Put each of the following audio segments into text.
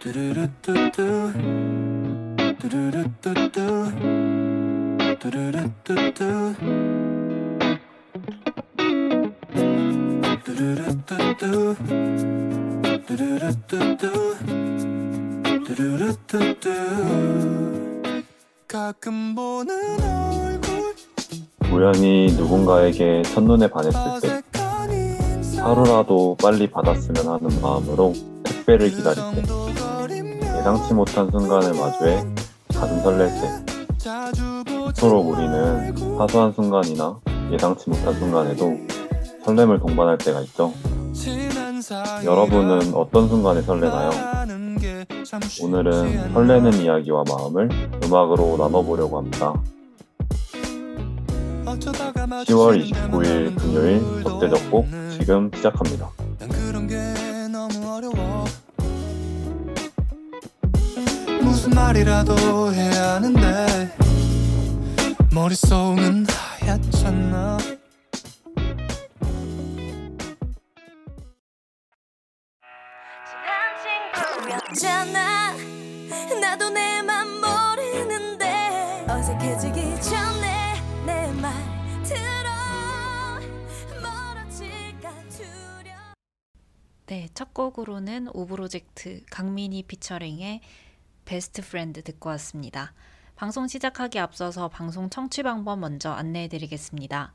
뚜루루뚜뚜 뚜루루뚜뚜 뚜루루뚜뚜. 뚜루루뚜뚜 뚜루루뚜뚜 뚜루루뚜뚜. 가끔 보는 얼굴. 우연히 누군가에게 첫눈에 반했을 때 하루라도 빨리 받았으면 하는 마음으로 택배를 기다릴 때 예상치 못한 순간을 마주해 가슴 설렐 때 서로 우리는 사소한 순간이나 예상치 못한 순간에도 설렘을 동반할 때가 있죠. 여러분은 어떤 순간에 설레나요? 오늘은. 설레는 이야기와 마음을 음악으로 나눠보려고 합니다. 어쩌다가 10월 마주치는 29일 금요일 얼굴도 적재적 곡 없는 지금 시작합니다. 무 무슨 말이라도 해야 하는데. 머릿속은 하얗잖아. 친한 친구였잖아. 나도 내 맘 모르는데 어색해지기 전에 내 말 들어. 멀어질까 두려 네, 첫 곡으로는 오브로젝트 강민희 피처링의 Best Friend 듣고 왔습니다. 방송 시작하기 앞서서 방송 청취 방법 먼저 안내해 드리겠습니다.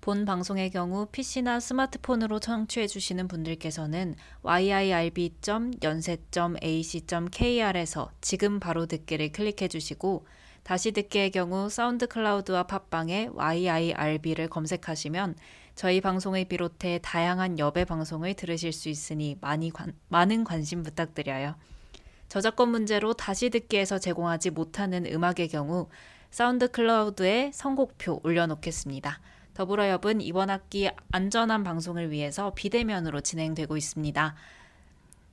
본 방송의 경우 PC나 스마트폰으로 청취해 주시는 분들께서는 yirb.yonsei.ac.kr에서 지금 바로 듣기를 클릭해 주시고 다시 듣기의 경우 사운드 클라우드와 팟빵에 yirb를 검색하시면 저희 방송을 비롯해 다양한 여배 방송을 들으실 수 있으니 많이 관- 많은 관심 부탁드려요. 저작권 문제로 다시 듣기에서 제공하지 못하는 음악의 경우 사운드 클라우드에 선곡표 올려놓겠습니다. 더불어협은 이번 학기 안전한 방송을 위해서 비대면으로 진행되고 있습니다.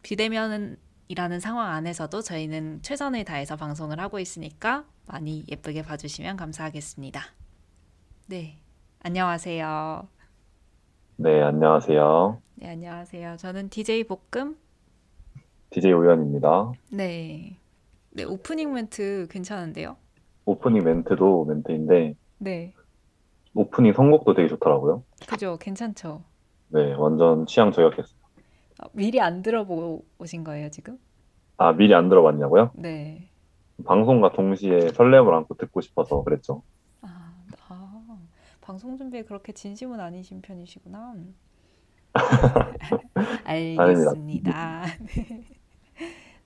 비대면이라는 상황 안에서도 저희는 최선을 다해서 방송을 하고 있으니까 많이 예쁘게 봐주시면 감사하겠습니다. 네, 안녕하세요. 네, 안녕하세요. 네, 안녕하세요. 저는 DJ 볶음. DJ 우연입니다. 네. 네, 오프닝 멘트 괜찮은데요? 오프닝 멘트도 멘트인데 네. 오프닝 선곡도 되게 좋더라고요. 그죠? 괜찮죠? 네, 완전 취향 저격했어요. 아, 미리 안 들어보고 오신 거예요, 지금? 아, 미리 안 들어봤냐고요? 네. 방송과 동시에 설렘을 안고 듣고 싶어서 그랬죠. 아, 아, 방송 준비에 그렇게 진심은 아니신 편이시구나. 알겠습니다. 네.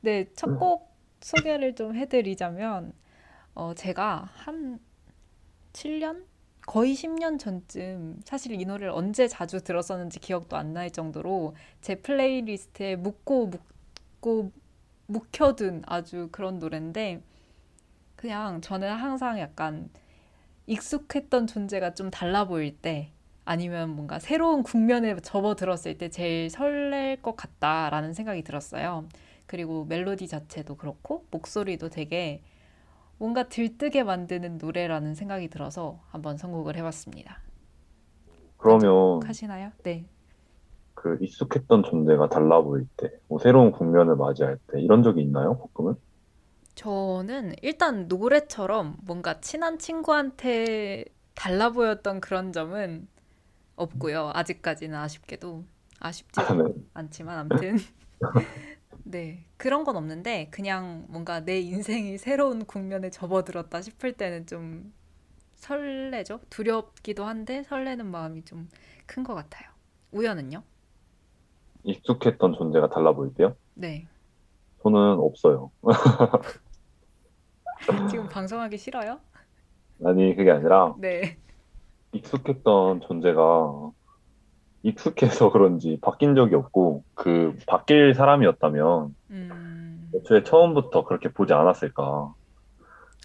네, 첫 곡 소개를 좀 해드리자면, 어, 제가 한 7년? 거의 10년 전쯤 사실 이 노래를 언제 자주 들었었는지 기억도 안 날 정도로 제 플레이리스트에 묻고 묻고 묵혀둔 아주 그런 노래인데 그냥 저는 항상 약간 익숙했던 존재가 좀 달라 보일 때 아니면 뭔가 새로운 국면에 접어들었을 때 제일 설렐 것 같다라는 생각이 들었어요. 그리고 멜로디 자체도 그렇고 목소리도 되게 뭔가 들뜨게 만드는 노래라는 생각이 들어서 한번 선곡을 해봤습니다. 그러면 하시나요? 네. 그 익숙했던 존재가 달라 보일 때, 뭐 새로운 국면을 맞이할 때 이런 적이 있나요? 볶음은? 저는 일단 노래처럼 뭔가 친한 친구한테 달라 보였던 그런 점은 없고요. 아직까지는 아쉽게도 아쉽지 아, 네. 않지만 아무튼 네 그런 건 없는데 그냥 뭔가 내 인생이 새로운 국면에 접어들었다 싶을 때는 좀 설레죠. 두렵기도 한데 설레는 마음이 좀 큰 것 같아요. 우연은요? 익숙했던 존재가 달라 보일 때요? 네. 저는 없어요. 지금 방송하기 싫어요? 아니, 그게 아니라 네. 익숙했던 존재가 익숙해서 그런지 바뀐 적이 없고 그 바뀔 사람이었다면 음. 애초에 처음부터 그렇게 보지 않았을까.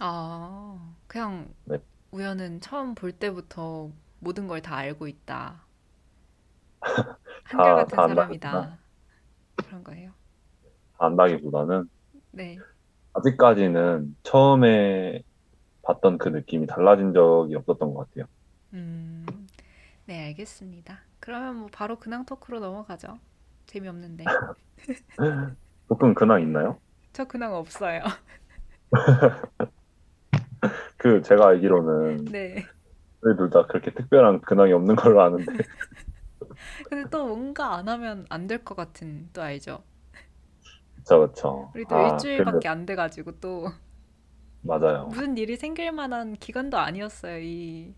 아, 그냥 네. 우연은 처음 볼 때부터 모든 걸 다 알고 있다. 다- 한결같은 다 안다구나. 사람이다. 그런 거예요. 안다기보다는 네. 아직까지는 처음에 봤던 그 느낌이 달라진 적이 없었던 것 같아요. 음, 네, 알겠습니다. 그러면 뭐 바로 근황 토크로 넘어가죠. 재미없는데. 볶음 근황 있나요? 저 근황 없어요. 그 제가 알기로는 네. 저희 둘다 그렇게 특별한 근황이 없는 걸로 아는데 근데 또 뭔가 안 하면 안 될 것 같은 또 알죠? 그쵸 그쵸 우리 또 아, 일주일밖에 안 돼가지고 또 근데 맞아요 무슨 일이 생길 만한 기간도 아니었어요. 이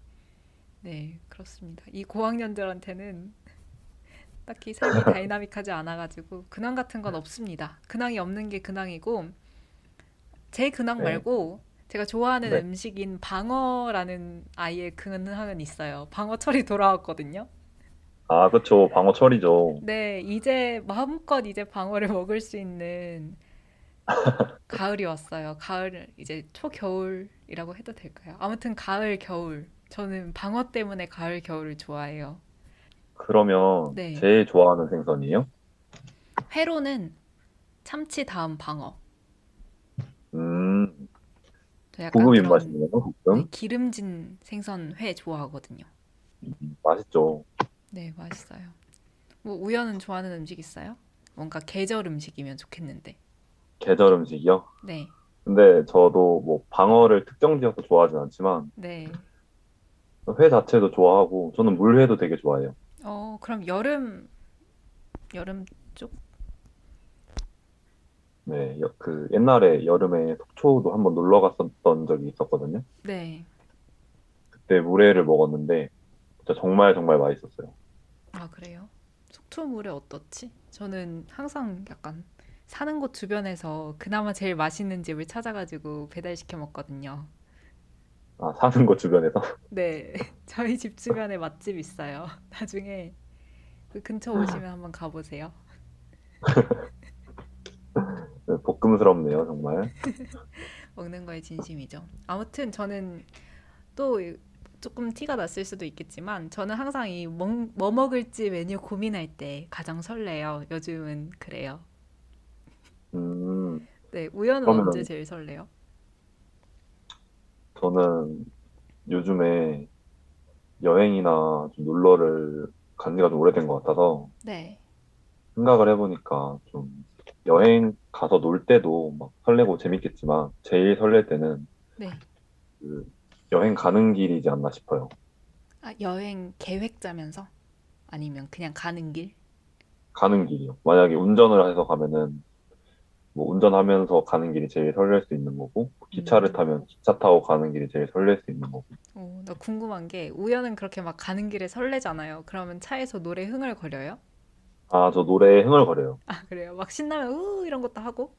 네, 그렇습니다. 이 고학년들한테는 딱히 삶이 다이나믹하지 않아가지고 근황 같은 건 없습니다. 근황이 없는 게 근황이고 제 근황 네. 말고 제가 좋아하는 네. 음식인 방어라는 아이의 근황은 있어요. 방어철이 돌아왔거든요. 아 그쵸 방어철이죠 네, 이제 마음껏 이제 방어를 먹을 수 있는 가을이 왔어요. 가을 이제 초겨울이라고 해도 될까요? 아무튼 가을 겨울. 저는 방어 때문에 가을 겨울을 좋아해요. 그러면 네. 제일 좋아하는 생선이에요? 회로는 참치 다음 방어. 음 저 약간 고급 그런 입맛이네요 네, 기름진 생선 회 좋아하거든요. 음, 맛있죠 네, 맛있어요. 뭐 우연은 좋아하는 음식 있어요? 뭔가 계절 음식이면 좋겠는데. 계절 음식이요? 네, 근데 저도 뭐 방어를 특정 지어서 좋아하진 않지만 네. 회 자체도 좋아하고 저는 물회도 되게 좋아해요 어, 그럼 여름 여름 쪽? 네, 여- 그 옛날에 여름에 속초도 한번 놀러 갔었던 적이 있었거든요. 네. 그때 물회를 먹었는데 진짜 정말 정말 맛있었어요. 아, 그래요? 속초물에 어떻지? 저는 항상 약간 사는 곳 주변에서 그나마 제일 맛있는 집을 찾아가지고 배달시켜 먹거든요. 아, 사는 곳 주변에서 네, 저희 집 주변에 맛집 있어요. 나중에 그 근처 오시면 한번 가보세요. 네, 볶음스럽네요, 정말. 먹는 거에 진심이죠. 아무튼 저는 또 조금 티가 났을 수도 있겠지만 저는 항상 이 뭐 먹을지 메뉴 고민할 때 가장 설레요. 요즘은 그래요. 음, 네, 우연은 그러면은- 언제 제일 설레요? 저는 요즘에 여행이나 좀 놀러를 간 지가 좀 오래된 것 같아서 네. 생각을 해보니까 좀 여행 가서 놀 때도 막 설레고 재밌겠지만 제일 설렐 때는 네. 그 여행 가는 길이지 않나 싶어요. 아, 여행 계획 짜면서? 아니면 그냥 가는 길? 가는 길이요. 만약에 운전을 해서 가면은 뭐 운전하면서 가는 길이 제일 설렐 수 있는 거고 기차를 음. 타면 기차 타고 가는 길이 제일 설렐 수 있는 거고 어, 나 궁금한 게 우연은 그렇게 막 가는 길에 설레잖아요. 그러면 차에서 노래 흥얼거려요? 아 저 노래에 흥얼거려요. 아, 그래요? 막 신나면 우 이런 것도 하고?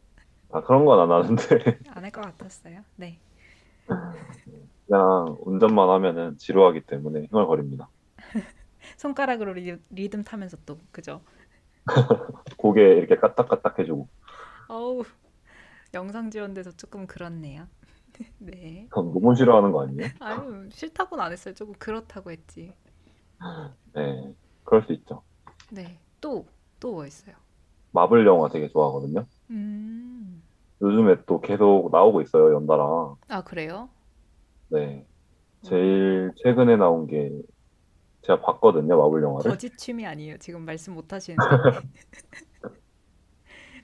아 그런 건 안 하는데 안 할 것 같았어요. 네. 그냥 운전만 하면은 지루하기 때문에 흥얼거립니다. 손가락으로 리, 리듬 타면서 또 그죠? 고개 이렇게 까딱까딱 해주고 어우 영상 지원돼서 조금 그렇네요. 네. 전 너무 싫어하는 거 아니에요? 아유 싫다고는 안 했어요. 조금 그렇다고 했지. 네 그럴 수 있죠. 네. 또 또 뭐 있어요? 마블 영화 되게 좋아하거든요. 음. 요즘에 또 계속 나오고 있어요 연달아. 아 그래요? 네 제일 최근에 나온 게 제가 봤거든요 마블 영화를. 거짓 취미 아니에요. 지금 말씀 못 하시는.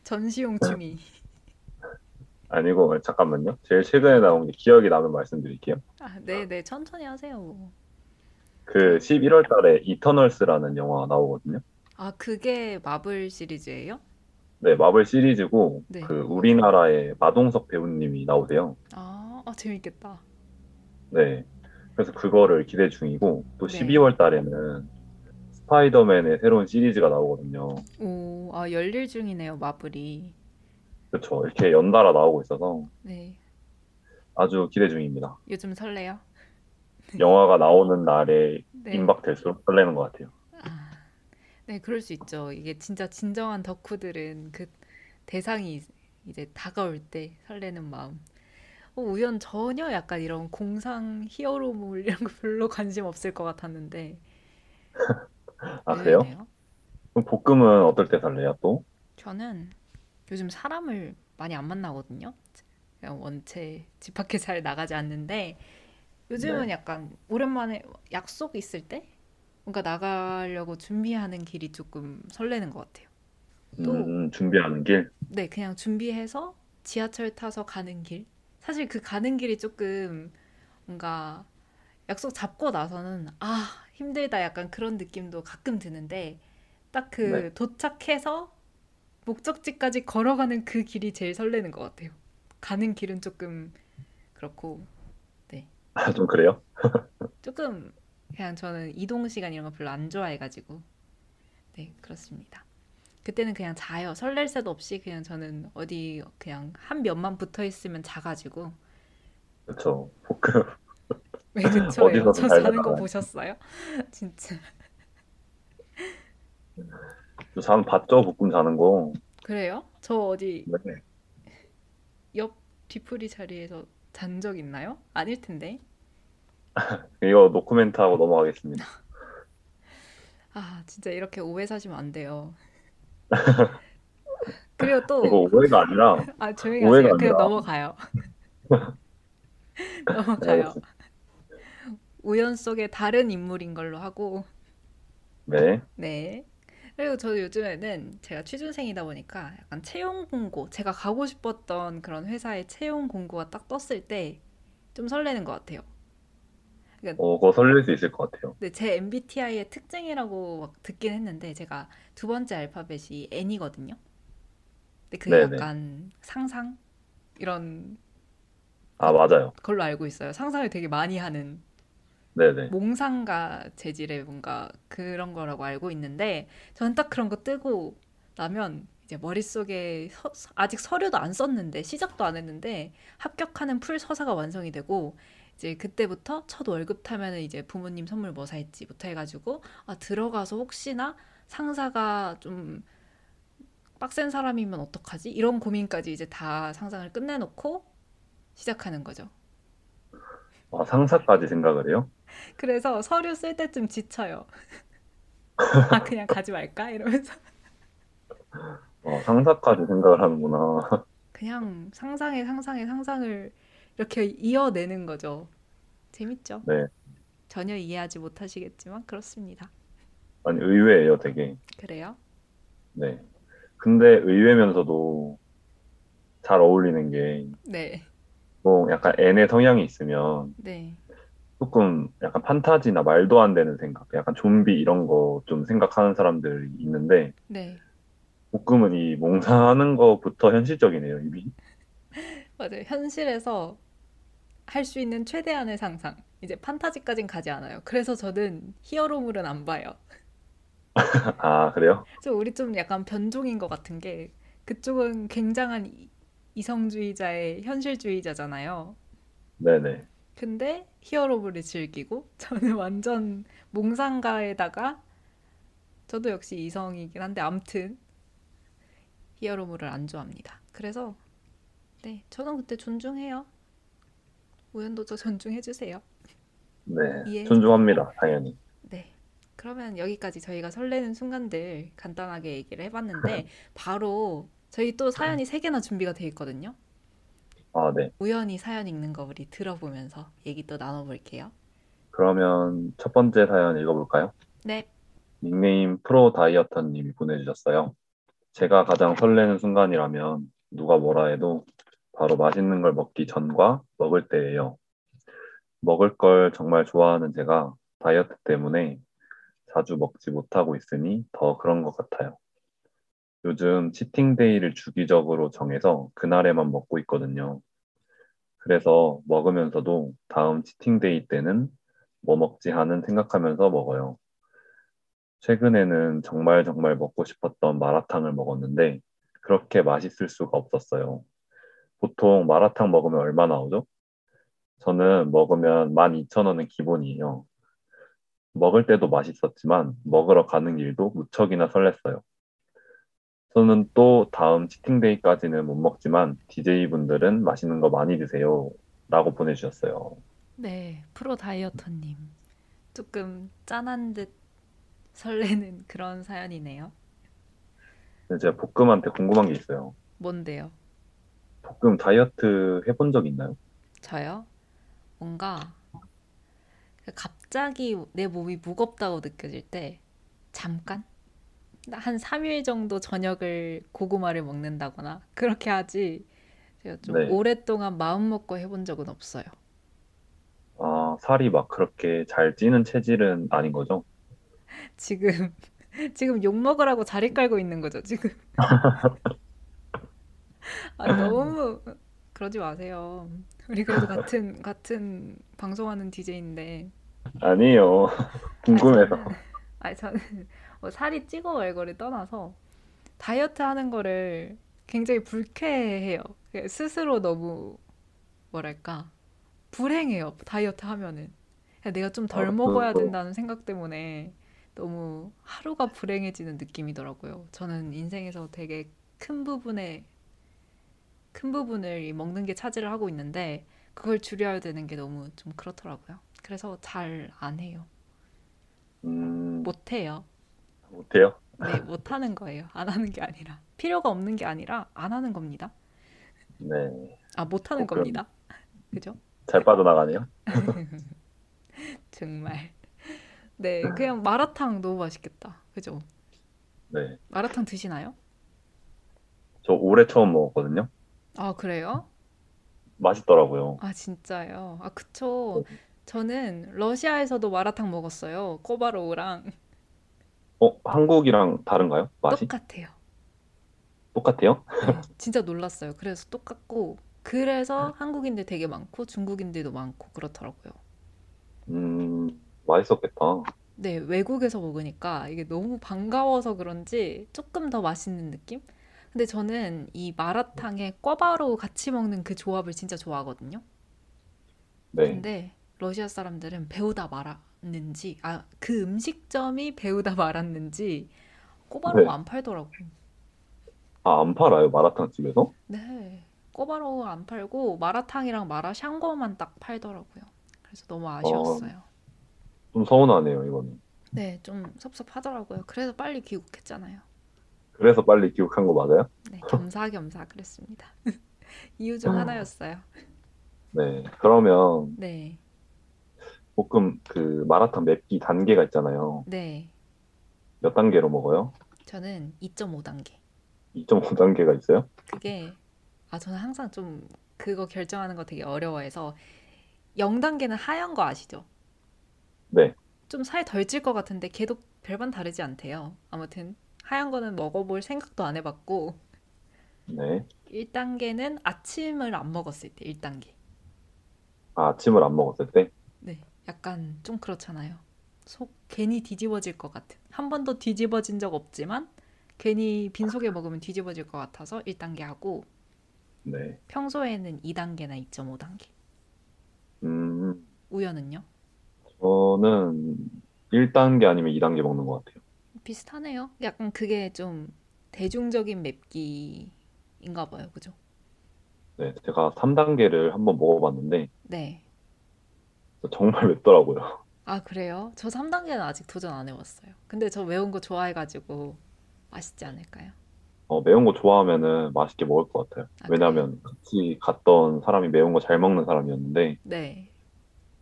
전시용 취미. 아니고 잠깐만요. 제일 최근에 나온 게 기억이 나면 말씀드릴게요. 아, 네, 네. 천천히 하세요. 그 11월 달에 이터널스라는 영화 나오거든요. 아, 그게 마블 시리즈예요? 네, 마블 시리즈고 네. 그 우리나라의 마동석 배우님이 나오세요. 아, 아, 재밌겠다. 네. 그래서 그거를 기대 중이고 또 네. 12월 달에는 스파이더맨의 새로운 시리즈가 나오거든요. 오, 아, 열일 중이네요, 마블이. 그렇죠. 이렇게 연달아 나오고 있어서 네. 아주 기대 중입니다. 요즘 설레요? 영화가 나오는 날에 네. 임박될수록 설레는 것 같아요. 아, 네, 그럴 수 있죠. 이게 진짜 진정한 덕후들은 그 대상이 이제 다가올 때 설레는 마음. 어, 우연 전혀 약간 이런 공상 히어로물 이런 거 별로 관심 없을 것 같았는데. 아, 그래요? 의외네요. 그럼 볶음은 어떨 때 설레요 또? 저는 요즘 사람을 많이 안 만나거든요. 그냥 원체 집 밖에 잘 나가지 않는데 요즘은 네. 약간 오랜만에 약속 있을 때 뭔가 나가려고 준비하는 길이 조금 설레는 것 같아요. 또- 음, 준비하는 길. 네, 그냥 준비해서 지하철 타서 가는 길. 사실 그 가는 길이 조금 뭔가 약속 잡고 나서는 아, 힘들다 약간 그런 느낌도 가끔 드는데 딱그 네. 도착해서 목적지까지 걸어가는 그 길이 제일 설레는 것 같아요. 가는 길은 조금 그렇고 아, 좀 그래요? 조금 그냥 저는 이동 시간 이런 거 별로 안 좋아해가지고 네 그렇습니다. 그때는 그냥 자요. 설렐 새도 없이 그냥 저는 어디 그냥 한 면만 붙어 있으면 자가지고 그렇죠. 왜? 어디서든 저잘 자는 거. 보셨어요? 진짜 저잠 봤죠? 볶음 자는 거. 그래요? 저 어디 네. 옆 뒤풀이 자리에서 잔 적 있나요? 아닐 텐데. 이거 노코멘트 하고 넘어가겠습니다. 아 진짜 이렇게 오해 사시면 안 돼요. 그리고 또 이거 오해가 아니라 아, 조용히 하세요. 그냥. 넘어가요. 넘어가요. 우연 속의 다른 인물인 걸로 하고, 네. 네. 그리고 저 요즘에는 제가 취준생이다 보니까 약간 채용 공고, 제가 가고 싶었던 그런 회사의 채용 공고가 딱 떴을 때 좀 설레는 것 같아요. 어, 그거 설렐 수 있을 것 같아요. 근데 제 MBTI의 특징이라고 막 듣긴 했는데 제가 두 번째 알파벳이 N이거든요. 근데 그게 네네. 약간 상상 이런 아, 맞아요. 걸로 알고 있어요. 상상을 되게 많이 하는 네네. 몽상가 재질의 뭔가 그런 거라고 알고 있는데 저는 딱 그런 거 뜨고 나면 이제 머릿속에 서- 아직 서류도 안 썼는데 시작도 안 했는데 합격하는 풀 서사가 완성이 되고 이제 그때부터 첫 월급 타면은 이제 부모님 선물 뭐 살지 부터 해가지고 아 들어가서 혹시나 상사가 좀 빡센 사람이면 어떡하지? 이런 고민까지 이제 다 상상을 끝내놓고 시작하는 거죠. 아, 상사까지 생각을 해요? 그래서 서류 쓸 때쯤 지쳐요. 아, 그냥 가지 말까? 이러면서. 어, 상사까지 생각을 하는구나. 그냥 상상에 상상에 상상을 이렇게 이어내는 거죠. 재밌죠? 네. 전혀 이해하지 못하시겠지만 그렇습니다. 아니, 의외예요, 되게. 그래요? 네. 근데 의외면서도 잘 어울리는 게, 네. 뭐, 약간 N의 성향이 있으면 네. 조금 약간 판타지나 말도 안 되는 생각, 약간 좀비 이런 거 좀 생각하는 사람들이 있는데, 네. 볶음은 이 몽상하는 거부터 현실적이네요, 이미. 맞아요. 현실에서 할 수 있는 최대한의 상상. 이제 판타지까진 가지 않아요. 그래서 저는 히어로물은 안 봐요. 아, 그래요? 저 우리 좀 약간 변종인 것 같은 게 그쪽은 굉장한 이- 이성주의자의 현실주의자잖아요. 네네. 근데 히어로물을 즐기고 저는 완전 몽상가에다가 저도 역시 이성이긴 한데 암튼 히어로물을 안 좋아합니다. 그래서 네 저는 그때 존중해요. 우연도저 존중해 주세요. 네. 이해해 존중합니다, 당연히. 네. 그러면 여기까지 저희가 설레는 순간들 간단하게 얘기를 해봤는데 바로 저희 또 사연이 세 개나 준비가 돼 있거든요. 아, 네. 우연히 사연 읽는 거 우리 들어보면서 얘기 또 나눠볼게요. 그러면 첫 번째 사연 읽어볼까요? 네. 닉네임 프로 다이어터님이 보내주셨어요. 제가 가장 설레는 순간이라면 누가 뭐라 해도 바로 맛있는 걸 먹기 전과 먹을 때예요. 먹을 걸 정말 좋아하는 제가 다이어트 때문에 자주 먹지 못하고 있으니 더 그런 것 같아요. 요즘 치팅데이를 주기적으로 정해서 그날에만 먹고 있거든요. 그래서 먹으면서도 다음 치팅데이 때는 뭐 먹지 하는 생각하면서 먹어요. 최근에는 정말 정말 먹고 싶었던 마라탕을 먹었는데 그렇게 맛있을 수가 없었어요. 보통 마라탕 먹으면 얼마 나오죠? 저는 먹으면 12,000원은 기본이에요. 먹을 때도 맛있었지만 먹으러 가는 길도 무척이나 설렜어요. 저는 또 다음 치팅데이까지는 못 먹지만 DJ분들은 맛있는 거 많이 드세요. 라고 보내주셨어요. 네, 프로 다이어터님. 조금 짠한 듯 설레는 그런 사연이네요. 제가 볶음한테 궁금한 게 있어요. 뭔데요? 볶음 다이어트 해본 적 있나요? 저요? 뭔가 갑자기 내 몸이 무겁다고 느껴질 때 잠깐 한 3일 정도 저녁을 고구마를 먹는다거나 그렇게 하지 제가 좀 네. 오랫동안 마음 먹고 해본 적은 없어요. 아, 살이 막 그렇게 잘 찌는 체질은 아닌 거죠? 지금 지금 욕 먹으라고 자리 깔고 있는 거죠, 지금. 아, 너무 그러지 마세요. 우리 그래도 같은 같은 방송하는 DJ인데. 아니에요. 궁금해서. 아니 저는 뭐 살이 찌고 말고를 떠나서 다이어트 하는 거를 굉장히 불쾌해요. 그 스스로 너무 뭐랄까 불행해요. 다이어트 하면은 그냥 내가 좀덜 아, 먹어야 그거- 된다는 생각 때문에 너무 하루가 불행해지는 느낌이더라고요. 저는 인생에서 되게 큰 부분에 큰 부분을 이 먹는 게 차지를 하고 있는데 그걸 줄여야 되는 게 너무 좀 그렇더라고요. 그래서 잘 안 해요. 음, 못 해요. 못해요? 네, 못 하는 거예요. 안 하는 게 아니라 필요가 없는 게 아니라 안 하는 겁니다. 네. 아, 못 하는 어, 겁니다. 그죠? 잘 빠져나가네요. 정말. 네, 그냥 마라탕 너무 맛있겠다. 그죠? 네. 마라탕 드시나요? 저 올해 처음 먹었거든요. 아, 그래요? 맛있더라고요. 아, 진짜요? 아, 그쵸. 저는 러시아에서도 마라탕 먹었어요. 꼬바로우랑 어, 한국이랑 다른가요? 맛이? 똑같아요. 똑같아요? 네, 진짜 놀랐어요. 그래서 똑같고 그래서 한국인들 되게 많고 중국인들도 많고 그렇더라고요. 음, 맛있었겠다. 네, 외국에서 먹으니까 이게 너무 반가워서 그런지 조금 더 맛있는 느낌? 근데 저는 이 마라탕에 꿔바로우 같이 먹는 그 조합을 진짜 좋아하거든요. 네. 근데 러시아 사람들은 배우다 말았는지, 아, 그 음식점이 배우다 말았는지 꿔바로우 네. 안 팔더라고. 아, 안 팔아요, 마라탕 집에서? 네, 꿔바로우 안 팔고 마라탕이랑 마라샹궈만 딱 팔더라고요. 그래서 너무 아쉬웠어요. 좀 서운하네요, 이거는. 네, 좀 섭섭하더라고요. 그래서 빨리 귀국했잖아요. 그래서 빨리 귀국한 거 맞아요? 네, 겸사겸사 그랬습니다. 이유 중 하나였어요. 네. 그러면 네, 볶음 그 마라탕 맵기 단계가 있잖아요. 네. 몇 단계로 먹어요? 저는 2.5단계. 2.5단계가 있어요? 그게 아 저는 항상 좀 그거 결정하는 거 되게 어려워해서 0단계는 하얀 거 아시죠? 네. 좀 살 덜 찔 것 같은데 걔도 별반 다르지 않대요. 아무튼 하얀 거는 먹어볼 생각도 안 해봤고 네. 1단계는 아침을 안 먹었을 때 1단계. 아, 아침을 안 먹었을 때? 네, 약간 좀 그렇잖아요. 속 괜히 뒤집어질 것 같은. 한 번도 뒤집어진 적 없지만 괜히 빈속에 먹으면 뒤집어질 것 같아서 1단계 하고 네. 평소에는 2단계나 2.5단계. 음, 우연은요? 저는 1단계 아니면 2단계 먹는 것 같아요. 비슷하네요. 약간 그게 좀 대중적인 맵기인가 봐요. 그죠? 네. 제가 3단계를 한번 먹어봤는데 네. 정말 맵더라고요. 아, 그래요? 저 3단계는 아직 도전 안 해봤어요. 근데 저 매운 거 좋아해가지고 맛있지 않을까요? 어, 매운 거 좋아하면은 맛있게 먹을 것 같아요. 아, 왜냐면 같이 갔던 사람이 매운 거 잘 먹는 사람이었는데 네.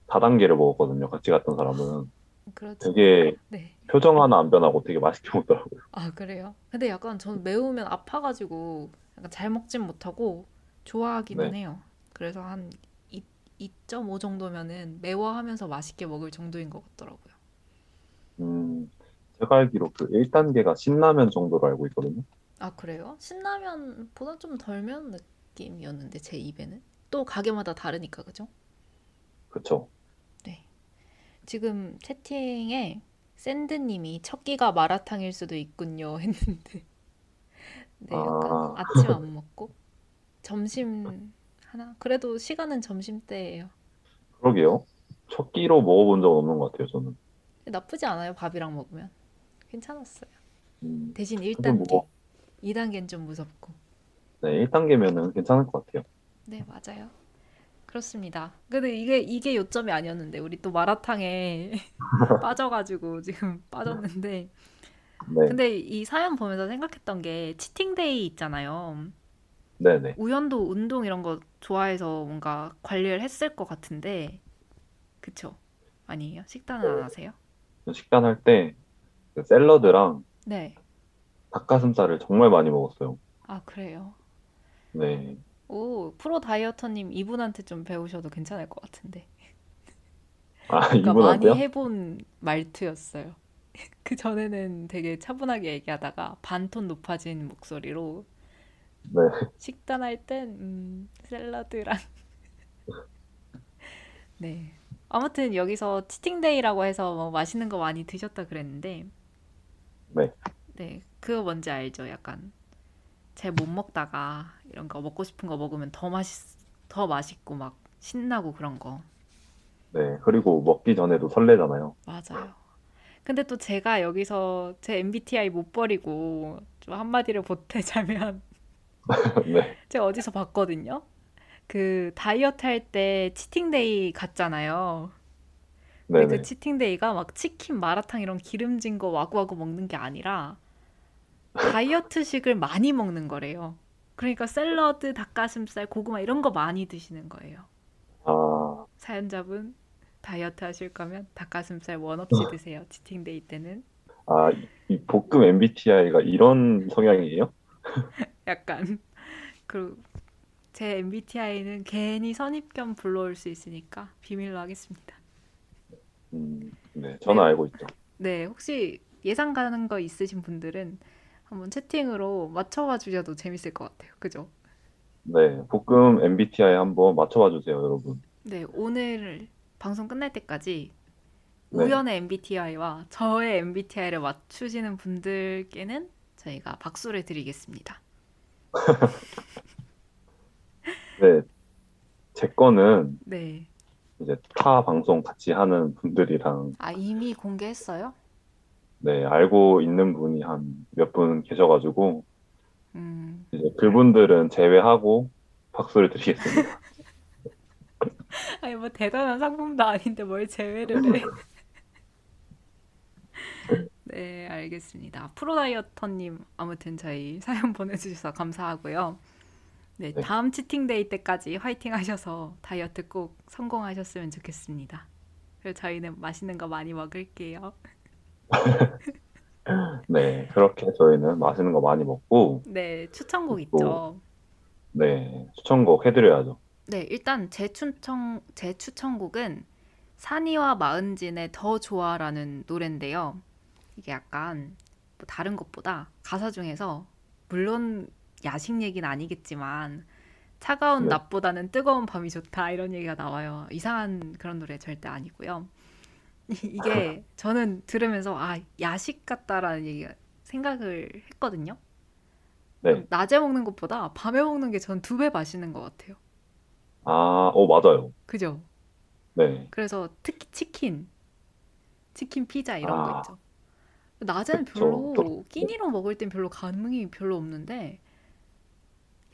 4단계를 먹었거든요. 같이 갔던 사람은. 그렇죠. 되게 네. 표정 하나 안 변하고 되게 맛있게 먹더라고요. 아, 그래요? 근데 약간 저는 매우면 아파가지고 약간 잘 먹진 못하고 좋아하기는 네. 해요. 그래서 한 2, 2.5 정도면은 매워하면서 맛있게 먹을 정도인 것 같더라고요. 음, 제가 알기로 그 1단계가 신라면 정도로 알고 있거든요. 아, 그래요? 신라면보다 좀 덜 매운 느낌이었는데 제 입에는 또 가게마다 다르니까 그죠? 그쵸? 지금 채팅에 샌드님이 첫 끼가 마라탕일 수도 있군요 했는데 네, 약간 아. 아침 안 먹고 점심 하나? 그래도 시간은 점심 때예요. 그러게요. 첫 끼로 먹어본 적은 없는 것 같아요, 저는. 나쁘지 않아요, 밥이랑 먹으면. 괜찮았어요. 음, 대신 근데 1단계, 뭐, 2단계는 좀 무섭고. 네, 1단계면은 괜찮을 것 같아요. 네, 맞아요. 그렇습니다. 근데 이게 이게 요점이 아니었는데 우리 또 마라탕에 빠져가지고 지금 빠졌는데 네, 근데 이 사연 보면서 생각했던 게 치팅데이 있잖아요. 네네. 우연도 운동 이런 거 좋아해서 뭔가 관리를 했을 것 같은데 그쵸? 아니에요? 식단은 안 하세요? 식단 할 때, 그 샐러드랑 네. 닭가슴살을 정말 많이 먹었어요. 아, 그래요. 네. 오, 프로 다이어터님 이분한테 좀 배우셔도 괜찮을 것 같은데. 아, 그러니까 많이 이분한테요? 해본 말투였어요. 그 전에는 되게 차분하게 얘기하다가 반톤 높아진 목소리로 네. 식단할 땐 음, 샐러드랑 네. 아무튼 여기서 치팅데이라고 해서 뭐 맛있는 거 많이 드셨다 그랬는데 네. 네, 그거 뭔지 알죠? 약간 잘 못 먹다가 이런 거 먹고 싶은 거 먹으면 더 맛있 더 맛있고 막 신나고 그런 거. 네. 그리고 먹기 전에도 설레잖아요. 맞아요. 근데 또 제가 여기서 제 MBTI 못 버리고 좀 한마디를 보태자면 네. 제가 어디서 봤거든요. 그 다이어트 할 때 치팅데이 있잖아요. 근데 네네. 그 치팅데이가 막 치킨, 마라탕 이런 기름진 거 와구와구 먹는 게 아니라 다이어트식을 많이 먹는 거래요. 그러니까 샐러드, 닭가슴살, 고구마 이런 거 많이 드시는 거예요. 아, 사연자분 다이어트 하실 거면 닭가슴살 원 없이 드세요. 치팅데이 때는 아, 이 볶음 MBTI가 이런 성향이에요? 약간 그리고 제 MBTI는 괜히 선입견 불러올 수 있으니까 비밀로 하겠습니다. 음, 네. 저는 네. 알고 있죠. 네, 혹시 예상 가는 거 있으신 분들은 한번 채팅으로 맞춰봐 주셔도 재밌을 것 같아요. 그죠? 네. 볶음 MBTI 한번 맞춰봐 주세요, 여러분. 네, 오늘 방송 끝날 때까지 네. 우연의 MBTI와 저의 MBTI를 맞추시는 분들께는 저희가 박수를 드리겠습니다. 네. 제 거는 네. 이제 타 방송 같이 하는 분들이랑 아, 이미 공개했어요? 네, 알고 있는 분이 한 몇 분 계셔가지고 음, 이제 그분들은 제외하고 박수를 드리겠습니다. 아니 뭐 대단한 상품도 아닌데 뭘 제외를 해. 네, 알겠습니다. 프로다이어터님 아무튼 저희 사연 보내주셔서 감사하고요. 네, 네. 다음 치팅데이 때까지 화이팅 하셔서 다이어트 꼭 성공하셨으면 좋겠습니다. 그리고 저희는 맛있는 거 많이 먹을게요. 네, 그렇게 저희는 맛있는 거 많이 먹고 네, 추천곡 그리고- 있죠. 네, 추천곡 해드려야죠. 네, 일단 제 추천 제 추천곡은 산이와 마은진의 더 좋아라는 노래인데요. 이게 약간 뭐 다른 것보다 가사 중에서 물론 야식 얘기는 아니겠지만 차가운 네. 낮보다는 뜨거운 밤이 좋다 이런 얘기가 나와요. 이상한 그런 노래 절대 아니고요. 이게 저는 들으면서 아 야식 같다라는 얘기 생각을 했거든요. 네, 낮에 먹는 것보다 밤에 먹는 게 전 두 배 맛있는 것 같아요. 아, 어, 맞아요. 그죠? 네, 그래서 특히 치킨, 치킨 피자 이런 거 아. 있죠. 낮에는 그쵸. 별로 또- 끼니로 먹을 땐 별로 감흥이 별로 없는데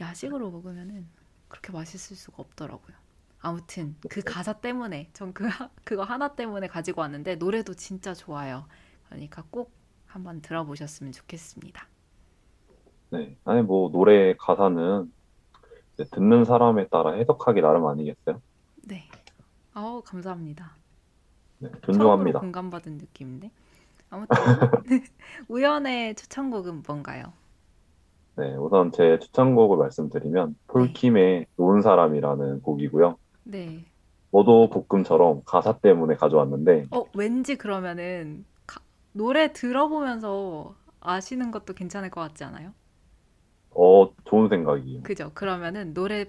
야식으로 먹으면은 그렇게 맛있을 수가 없더라고요. 아무튼 그 가사 때문에 전 그 그거 하나 때문에 가지고 왔는데 노래도 진짜 좋아요. 그러니까 꼭 한번 들어보셨으면 좋겠습니다. 네. 아니, 뭐, 노래 가사는 듣는 사람에 따라 해석하기 나름 아니겠어요? 네. 아우 감사합니다. 네, 존중합니다. 공감받은 느낌인데. 아무튼 우연의 추천곡은 뭔가요? 네, 우선 제 추천곡을 말씀드리면 폴킴의 좋은 사람이라는 곡이고요. 네. 저도 볶음처럼 가사 때문에 가져왔는데 어, 왠지 그러면은 가- 노래 들어보면서 아시는 것도 괜찮을 것 같지 않아요? 어, 좋은 생각이에요. 그죠? 그러면은 노래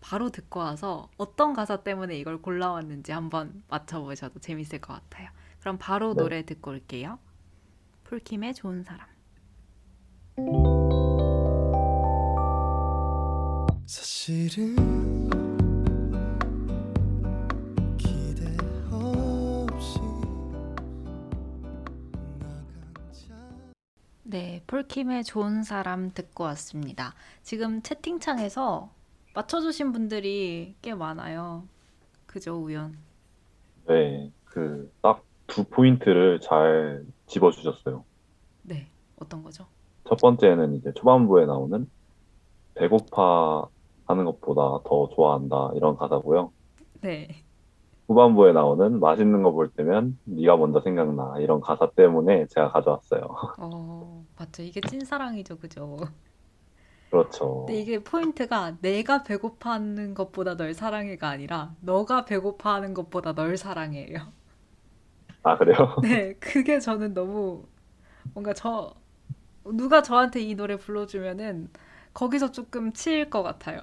바로 듣고 와서 어떤 가사 때문에 이걸 골라왔는지 한번 맞춰보셔도 재밌을 것 같아요. 그럼 바로 네. 노래 듣고 올게요. 폴킴의 좋은 사람. 사실은 기대 없이 나간 자 네, 폴킴의 좋은 사람 듣고 왔습니다. 지금 채팅창에서 맞춰주신 분들이 꽤 많아요. 그죠, 우연? 네, 그 딱 두 포인트를 잘 집어주셨어요. 네, 어떤 거죠? 첫 번째는 이제 초반부에 나오는 배고파 하는 것보다 더 좋아한다 이런 가사고요. 네, 후반부에 나오는 맛있는 거 볼 때면 네가 먼저 생각나 이런 가사 때문에 제가 가져왔어요. 어, 맞죠. 이게 찐사랑이죠, 그죠? 그렇죠. 근데 이게 포인트가 내가 배고파하는 것보다 널 사랑해가 아니라 너가 배고파하는 것보다 널 사랑해요. 아, 그래요? 네, 그게 저는 너무 뭔가 저 누가 저한테 이 노래 불러주면은 거기서 조금 치일 것 같아요.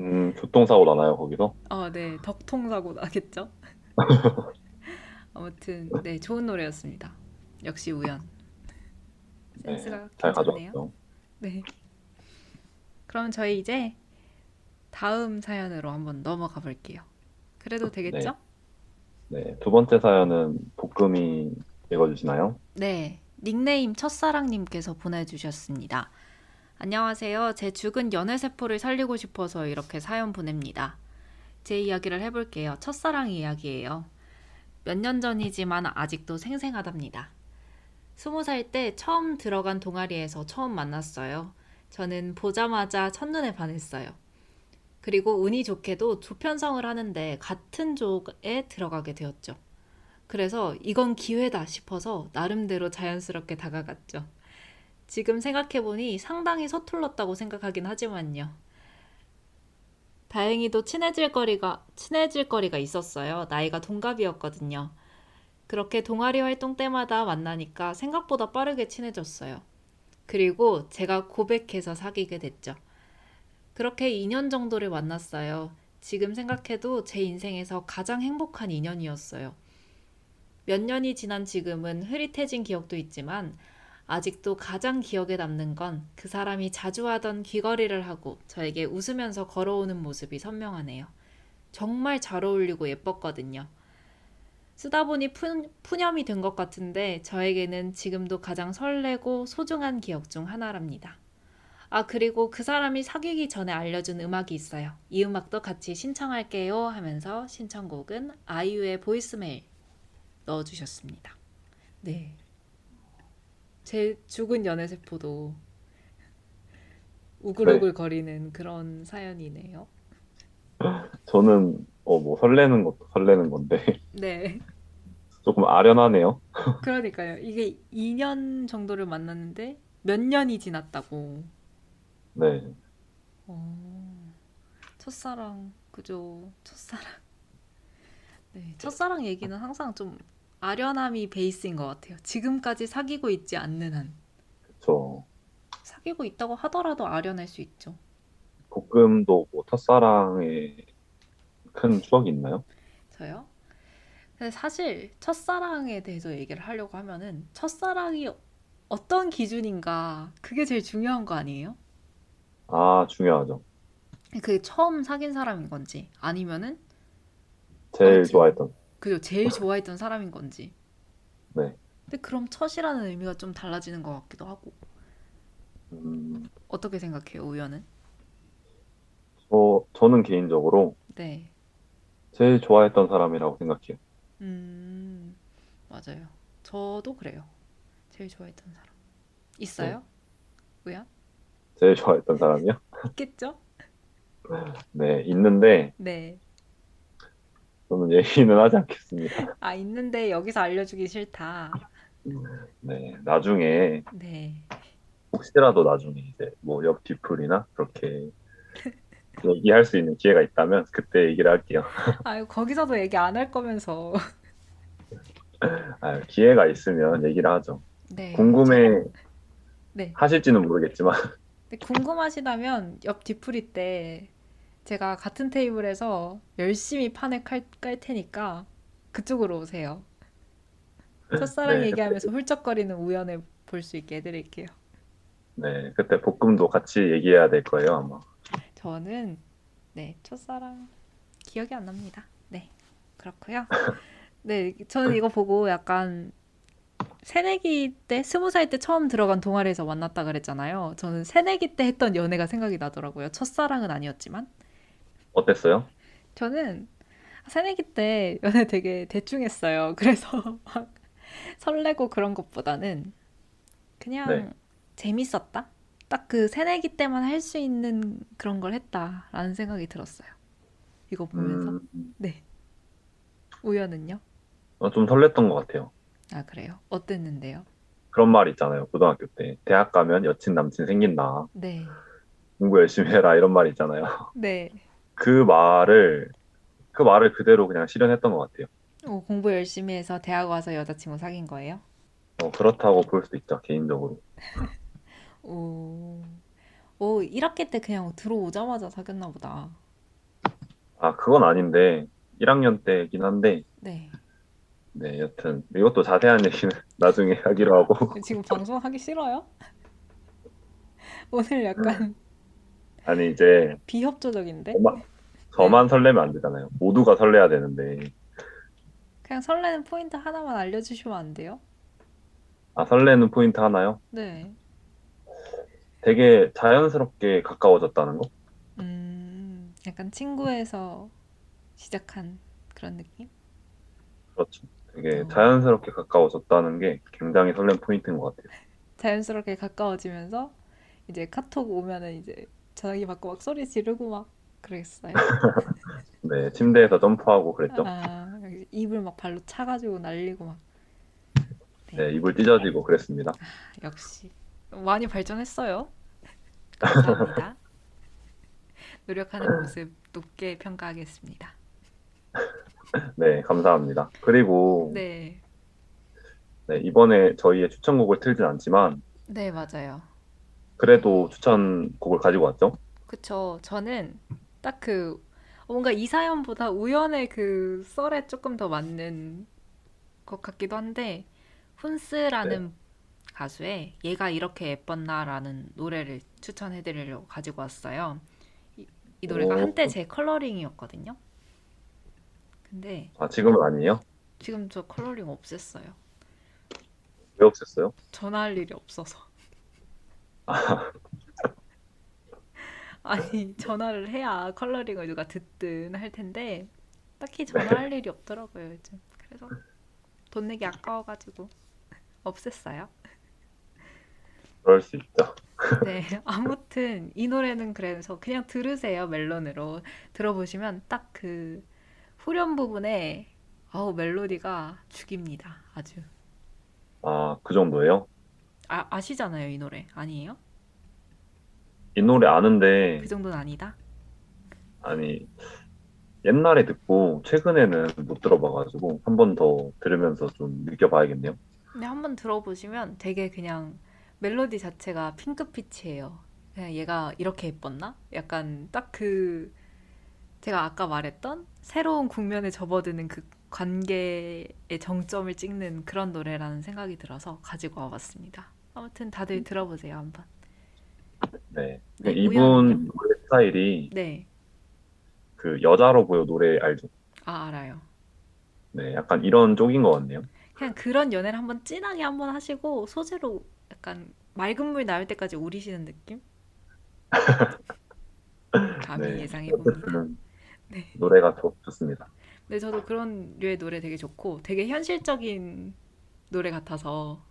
음, 교통사고 나나요, 거기서? 아, 네, 덕통사고 나겠죠? 아무튼 네, 좋은 노래였습니다. 역시 우연. 네, 센스가 잘 괜찮네요. 네. 그럼 저희 이제 다음 사연으로 한번 넘어가 볼게요. 그래도 되겠죠? 네, 두 번째 사연은 볶음이 읽어주시나요? 네. 닉네임 첫사랑님께서 보내주셨습니다. 안녕하세요. 제 죽은 연애세포를 살리고 싶어서 이렇게 사연 보냅니다. 제 이야기를 해볼게요. 첫사랑 이야기예요. 몇 년 전이지만 아직도 생생하답니다. 스무 살 때 처음 들어간 동아리에서 처음 만났어요. 저는 보자마자 첫눈에 반했어요. 그리고 운이 좋게도 조편성을 하는데 같은 조에 들어가게 되었죠. 그래서 이건 기회다 싶어서 나름대로 자연스럽게 다가갔죠. 지금 생각해보니 상당히 서툴렀다고 생각하긴 하지만요. 다행히도 친해질 거리가, 친해질 거리가 있었어요. 나이가 동갑이었거든요. 그렇게 동아리 활동 때마다 만나니까 생각보다 빠르게 친해졌어요. 그리고 제가 고백해서 사귀게 됐죠. 그렇게 2년 정도를 만났어요. 지금 생각해도 제 인생에서 가장 행복한 인연이었어요. 몇 년이 지난 지금은 흐릿해진 기억도 있지만 아직도 가장 기억에 남는 건 그 사람이 자주 하던 귀걸이를 하고 저에게 웃으면서 걸어오는 모습이 선명하네요. 정말 잘 어울리고 예뻤거든요. 쓰다 보니 푸, 푸념이 된 것 같은데 저에게는 지금도 가장 설레고 소중한 기억 중 하나랍니다. 아, 그리고 그 사람이 사귀기 전에 알려준 음악이 있어요. 이 음악도 같이 신청할게요 하면서 신청곡은 아이유의 보이스메일 넣어주셨습니다. 네. 제 죽은 연애세포도 우글우글 거리는 그런 사연이네요. 저는 어, 뭐 설레는 것도 설레는 건데 네. 조금 아련하네요. 그러니까요. 이게 2년 정도를 만났는데 몇 년이 지났다고. 네, 어, 첫사랑, 그죠. 첫사랑. 네, 첫사랑 얘기는 항상 좀 아련함이 베이스인 것 같아요. 지금까지 사귀고 있지 않는 한. 그렇죠. 사귀고 있다고 하더라도 아련할 수 있죠. 볶음도 뭐 첫사랑에 큰 추억이 있나요? 저요? 근데 사실 첫사랑에 대해서 얘기를 하려고 하면은 첫사랑이 어떤 기준인가 그게 제일 중요한 거 아니에요? 아, 중요하죠. 그게 처음 사귄 사람인 건지 아니면은 제일 맞지. 좋아했던. 그죠 제일 좋아했던 사람인 건지. 네. 근데 그럼 첫이라는 의미가 좀 달라지는 것 같기도 하고 음, 어떻게 생각해요, 우연은? 저, 저는 개인적으로 네. 제일 좋아했던 사람이라고 생각해요. 음, 맞아요. 저도 그래요. 제일 좋아했던 사람. 있어요? 우연? 제일 좋아했던 사람이요? 있겠죠? 네, 있는데 네. 저는 얘기는 하지 않겠습니다. 아, 있는데 여기서 알려주기 싫다. 네, 나중에 네. 혹시라도 나중에 이제 뭐 옆 뒤풀이나 그렇게 얘기할 수 있는 기회가 있다면 그때 얘기를 할게요. 아유, 거기서도 얘기 안 할 거면서. 아, 기회가 있으면 얘기를 하죠. 네. 궁금해 네. 하실지는 모르겠지만 궁금하시다면 옆 뒤풀이 때 제가 같은 테이블에서 열심히 판을 깔, 깔 테니까 그쪽으로 오세요. 첫사랑 네, 얘기하면서 훌쩍거리는 우연을 볼 수 있게 해드릴게요. 네, 그때 볶음도 같이 얘기해야 될 거예요, 아마. 저는 네 첫사랑 기억이 안 납니다. 네 그렇고요. 네 저는 이거 보고 약간 새내기 때 스무 살 때 처음 들어간 동아리에서 만났다 그랬잖아요. 저는 새내기 때 했던 연애가 생각이 나더라고요. 첫사랑은 아니었지만 어땠어요? 저는 새내기 때 연애 되게 대충 했어요. 그래서 막 설레고 그런 것보다는 그냥 네. 재밌었다. 딱 그 새내기 때만 할 수 있는 그런 걸 했다라는 생각이 들었어요. 이거 보면서. 음, 네. 우연은요? 어, 좀 설렜던 것 같아요. 아, 그래요? 어땠는데요? 그런 말 있잖아요. 고등학교 때. 대학 가면 여친, 남친 생긴다. 네. 공부 열심히 해라. 이런 말 있잖아요. 네. 그 말을, 그 말을 그대로 그냥 실현했던 것 같아요. 어, 공부 열심히 해서 대학 와서 여자친구 사귄 거예요? 어, 그렇다고 볼 수도 있죠. 개인적으로. 오. 오, 1학기 때 그냥 들어오자마자 사귀었나 보다. 아, 그건 아닌데, 1학년 때긴 한데, 네. 네, 여튼, 이것도 자세한 얘기는 나중에 하기로 하고. 지금 방송하기 싫어요? 오늘 약간 아니, 이제, 비협조적인데? 저만, 저만 설레면 안 되잖아요. 모두가 설레야 되는데. 그냥 설레는 포인트 하나만 알려주시면 안 돼요? 아, 설레는 포인트 하나요? 네. 되게 자연스럽게 가까워졌다는 거? 음, 약간 친구에서 시작한 그런 느낌? 그렇죠. 되게 어. 자연스럽게 가까워졌다는 게 굉장히 설렘 포인트인 것 같아요. 자연스럽게 가까워지면서 이제 카톡 오면은 이제 전화기 받고 막 소리 지르고 막 그랬어요. 네, 침대에서 점프하고 그랬죠. 아, 입을 막 발로 차가지고 날리고 막. 네, 입을 찢어지고 그랬습니다. 역시 많이 발전했어요. 감사합니다. 노력하는 모습 높게 평가하겠습니다. 네, 감사합니다. 그리고 네, 네, 이번에 저희의 추천곡을 틀진 않지만 네 맞아요. 그래도 추천곡을 가지고 왔죠. 그쵸. 저는 딱 그 뭔가 이 사연보다 우연의 그 썰에 조금 더 맞는 것 같기도 한데 훈스라는 가수의 얘가 이렇게 예뻤나라는 노래를 추천해드리려고 가지고 왔어요. 이, 이 노래가 오. 한때 제 컬러링이었거든요. 근데 아, 지금은 아니에요? 지금 저 컬러링 없앴어요. 왜 없앴어요? 전화할 일이 없어서. 아니, 전화를 해야 컬러링을 누가 듣든 할 텐데, 딱히 전화할 일이 없더라고요, 요즘. 그래서 돈 내기 아까워가지고 없앴어요. 그럴 수 있죠. 네, 아무튼 이 노래는 그래서 그냥 들으세요, 멜론으로. 들어보시면 딱 그 후렴 부분에 아우 멜로디가 죽입니다, 아주. 아, 그 정도예요? 아, 아시잖아요, 이 노래. 아니에요? 이 노래 아는데 그 정도는 아니다? 아니 옛날에 듣고 최근에는 못 들어봐가지고 한 번 더 들으면서 좀 느껴봐야겠네요. 근데 한 번 들어보시면 되게 그냥 멜로디 자체가 핑크빛이에요. 그냥 얘가 이렇게 예뻤나? 약간 딱 그 제가 아까 말했던 새로운 국면에 접어드는 그 관계의 정점을 찍는 그런 노래라는 생각이 들어서 가지고 와봤습니다. 아무튼 다들 들어보세요, 한번. 네. 네, 이분 우연히요? 노래 스타일이 네. 그 여자로 보여 노래 알죠? 아, 알아요. 네, 약간 이런 쪽인 것 같네요. 그냥 그런 연애를 한번 진하게 한번 하시고 소재로 약간 맑은 물 나올 때까지 우리시는 느낌? 감히 네, 예상해 봅니다. 네. 노래가 좋, 좋습니다. 근데 저도 그런 류의 노래 되게 좋고 되게 현실적인 노래 같아서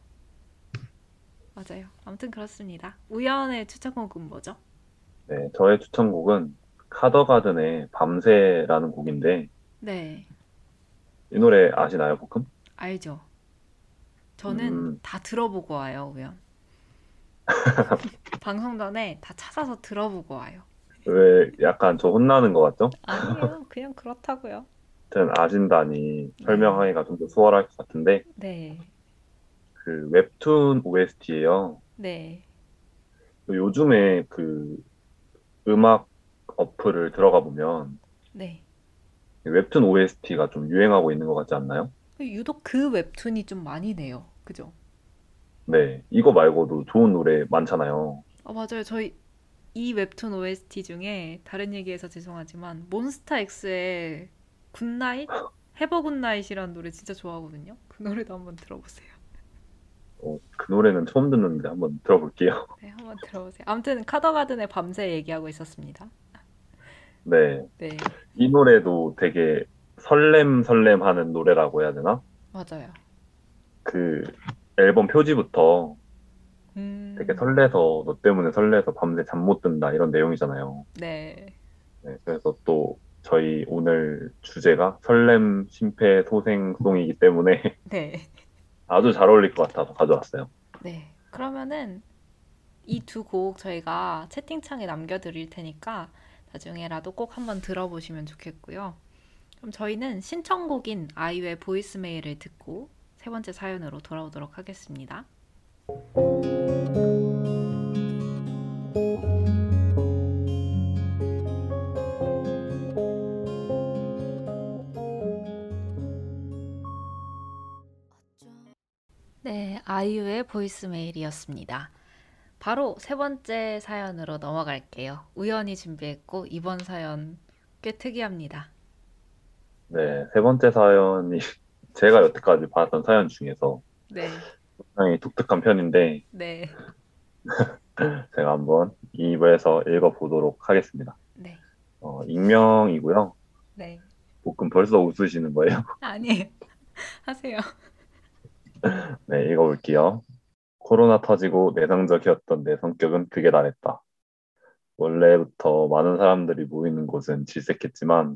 맞아요. 아무튼 그렇습니다. 우연의 추천곡은 뭐죠? 네, 저의 추천곡은 카더가든의 밤새라는 곡인데 네, 이 노래 아시나요, 볶음? 알죠. 저는 음. 다 들어보고 와요, 우연. 방송 전에 다 찾아서 들어보고 와요. 왜 약간 저 혼나는 것 같죠? 아니에요. 그냥 그렇다고요. 아무튼 아신다니 설명하기가 좀 더 수월할 것 같은데 네, 그 웹툰 OST예요. 네. 요즘에 그 음악 어플을 들어가 보면 네. 웹툰 OST가 좀 유행하고 있는 것 같지 않나요? 유독 그 웹툰이 좀 많이 내요. 그죠? 네, 이거 말고도 좋은 노래 많잖아요. 아, 맞아요. 저희 이 웹툰 OST 중에 다른 얘기해서 죄송하지만 몬스타엑스의 굿나잇? 해버 굿나잇이라는 노래 진짜 좋아하거든요. 그 노래도 한번 들어보세요. 어, 그 노래는 처음 듣는데 한번 들어볼게요. 네, 한번 들어보세요. 아무튼 카더가든의 밤새 얘기하고 있었습니다. 네, 네, 이 노래도 되게 설렘 설렘 하는 노래라고 해야 되나? 맞아요. 그 앨범 표지부터 음, 되게 설레서 너 때문에 설레서 밤새 잠 못 든다 이런 내용이잖아요. 네, 네, 그래서 또 저희 오늘 주제가 설렘, 심폐소생송이기 때문에 네. 아주 잘 어울릴 것 같아서 가져왔어요. 네. 그러면은 이 두 곡 저희가 채팅창에 남겨드릴 테니까 나중에라도 꼭 한번 들어보시면 좋겠고요. 그럼 저희는 신청곡인 아이유의 보이스메일을 듣고 세 번째 사연으로 돌아오도록 하겠습니다. 네, 아이유의 보이스메일이었습니다. 바로 세 번째 사연으로 넘어갈게요. 우연히 준비했고 이번 사연 꽤 특이합니다. 네, 세 번째 사연이 제가 여태까지 봤던 사연 중에서 네, 상당히 독특한 편인데 네, 제가 한번 입에서 읽어보도록 하겠습니다. 네, 어, 익명이고요. 네. 볶음 벌써 웃으시는 거예요? 아니에요. 하세요. 네, 읽어볼게요. 코로나 터지고 내성적이었던 내 성격은 극에 달했다. 원래부터 많은 사람들이 모이는 곳은 질색했지만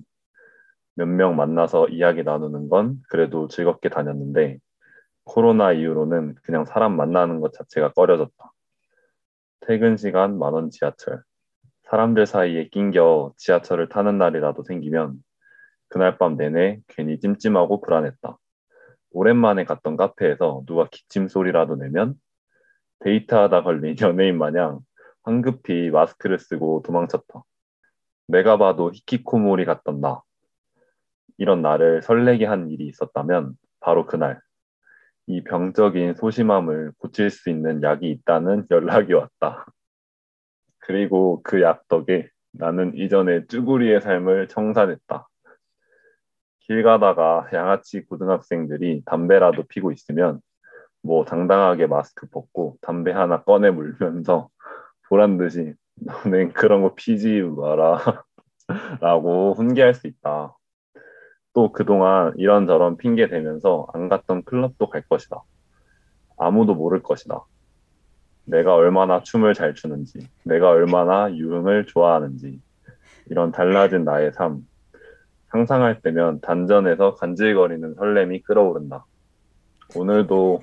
몇 명 만나서 이야기 나누는 건 그래도 즐겁게 다녔는데 코로나 이후로는 그냥 사람 만나는 것 자체가 꺼려졌다. 퇴근 시간 만원 지하철. 사람들 사이에 낑겨 지하철을 타는 날이라도 생기면 그날 밤 내내 괜히 찜찜하고 불안했다. 오랜만에 갔던 카페에서 누가 기침 소리라도 내면 데이트하다 걸린 연예인 마냥 황급히 마스크를 쓰고 도망쳤다. 내가 봐도 히키코모리 같던 나. 이런 나를 설레게 한 일이 있었다면 바로 그날 이 병적인 소심함을 고칠 수 있는 약이 있다는 연락이 왔다. 그리고 그 약 덕에 나는 이전에 쭈구리의 삶을 청산했다. 길 가다가 양아치 고등학생들이 담배라도 피고 있으면 뭐 당당하게 마스크 벗고 담배 하나 꺼내 물면서 보란 듯이 너는 그런 거 피지 마라 라고 훈계할 수 있다. 또 그동안 이런저런 핑계 대면서 안 갔던 클럽도 갈 것이다. 아무도 모를 것이다. 내가 얼마나 춤을 잘 추는지, 내가 얼마나 유흥을 좋아하는지, 이런 달라진 나의 삶, 상상할 때면 단전에서 간질거리는 설렘이 끓어오른다. 오늘도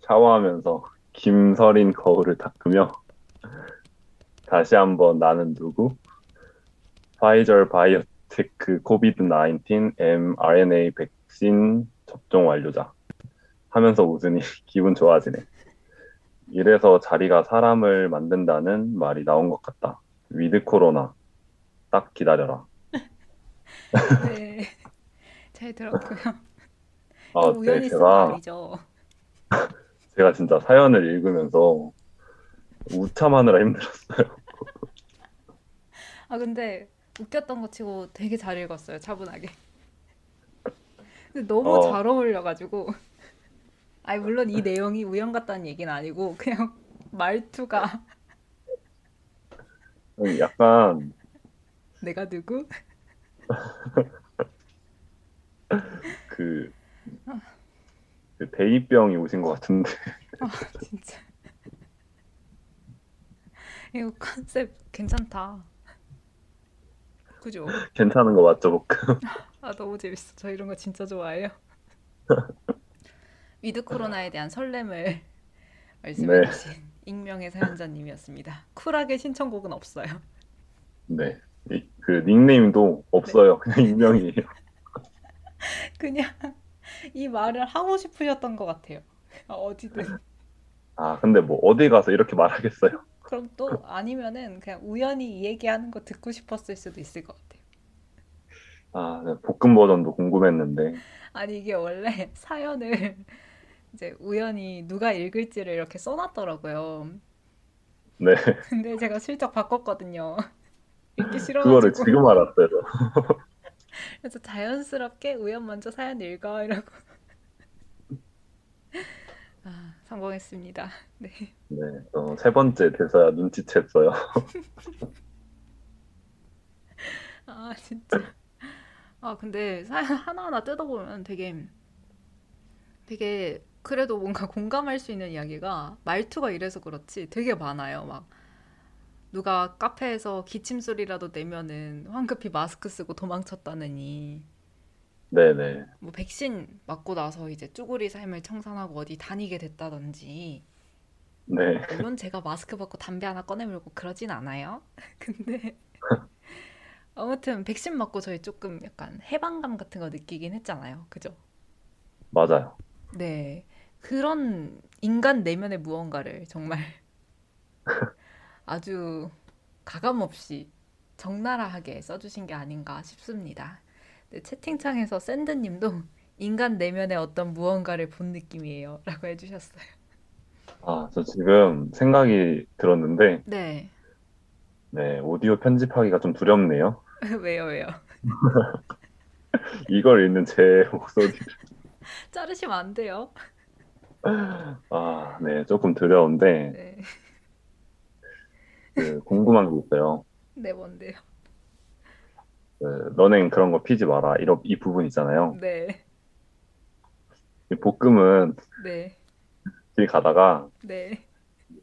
샤워하면서 김서린 거울을 닦으며 다시 한번 나는 누구? Pfizer BioNTech COVID 19 mRNA 백신 접종 완료자 하면서 웃으니 기분 좋아지네. 이래서 자리가 사람을 만든다는 말이 나온 것 같다. with 코로나 딱 기다려라. 네, 잘 들었고요. 아, 우연히 네, 쓴 제가 말이죠. 제가 진짜 사연을 읽으면서 웃참하느라 힘들었어요. 아 근데 웃겼던 거 치고 되게 잘 읽었어요. 차분하게. 근데 너무 어. 잘 어울려가지고. 아니 물론 이 내용이 우연 같다는 얘기는 아니고 그냥 말투가 약간 내가 누구? 그, 그 대이병이 오신 것 같은데 아 진짜. 이거 컨셉 괜찮다. 그죠? 괜찮은 거 맞죠, 볶음? 아 너무 재밌어. 저 이런 거 진짜 좋아해요. with 코로나에 대한 설렘을 말씀해주신 익명의 사연자님이었습니다. 쿨하게 신청곡은 없어요. 네. 이- 그 닉네임도 없어요. 그냥 익명이에요. 그냥 이 말을 하고 싶으셨던 것 같아요. 아, 어디든. 아, 근데 뭐 어디 가서 이렇게 말하겠어요. 그럼 또 아니면은 그냥 우연히 이 얘기하는 거 듣고 싶었을 수도 있을 것 같아요. 아, 네, 볶음 버전도 궁금했는데. 아니 이게 원래 사연을 이제 우연히 누가 읽을지를 이렇게 써놨더라고요. 네. 근데 제가 슬쩍 바꿨거든요. 읽기 그거를 싫어가지고. 지금 알았어요. 그래서 자연스럽게 우연 먼저 사연 읽어 이러고. 아, 성공했습니다. 네. 네. 어, 세 번째 대사야 눈치챘어요. 아, 진짜. 아, 근데 사연 하나하나 뜯어보면 되게, 되게, 그래도 뭔가 공감할 수 있는 이야기가 말투가 이래서 그렇지 되게 많아요. 막, 누가 카페에서 기침 소리라도 내면은 황급히 마스크 쓰고 도망쳤다느니 네네. 뭐 백신 맞고 나서 이제 쭈구리 삶을 청산하고 어디 다니게 됐다든지 네. 물론 제가 마스크 벗고 담배 하나 꺼내물고 그러진 않아요. 근데 아무튼 백신 맞고 저희 조금 약간 해방감 같은 거 느끼긴 했잖아요. 그죠? 맞아요. 네. 그런 인간 내면의 무언가를 정말 아주 가감 없이 적나라하게 써주신 게 아닌가 싶습니다. 네, 채팅창에서 샌드님도 인간 내면의 어떤 무언가를 본 느낌이에요. 라고 해주셨어요. 아, 저 지금 생각이 들었는데, 네. 네, 오디오 편집하기가 좀 두렵네요. 왜요, 왜요? 이걸 읽는 제 목소리를. 자르시면 안 돼요. 아, 네, 조금 두려운데, 네. 그 궁금한 게 있어요. 네, 뭔데요? 그, 너넨 그런 거 피지 마라. 이런, 이 부분 있잖아요. 네. 이 볶음은 네. 길 가다가 네.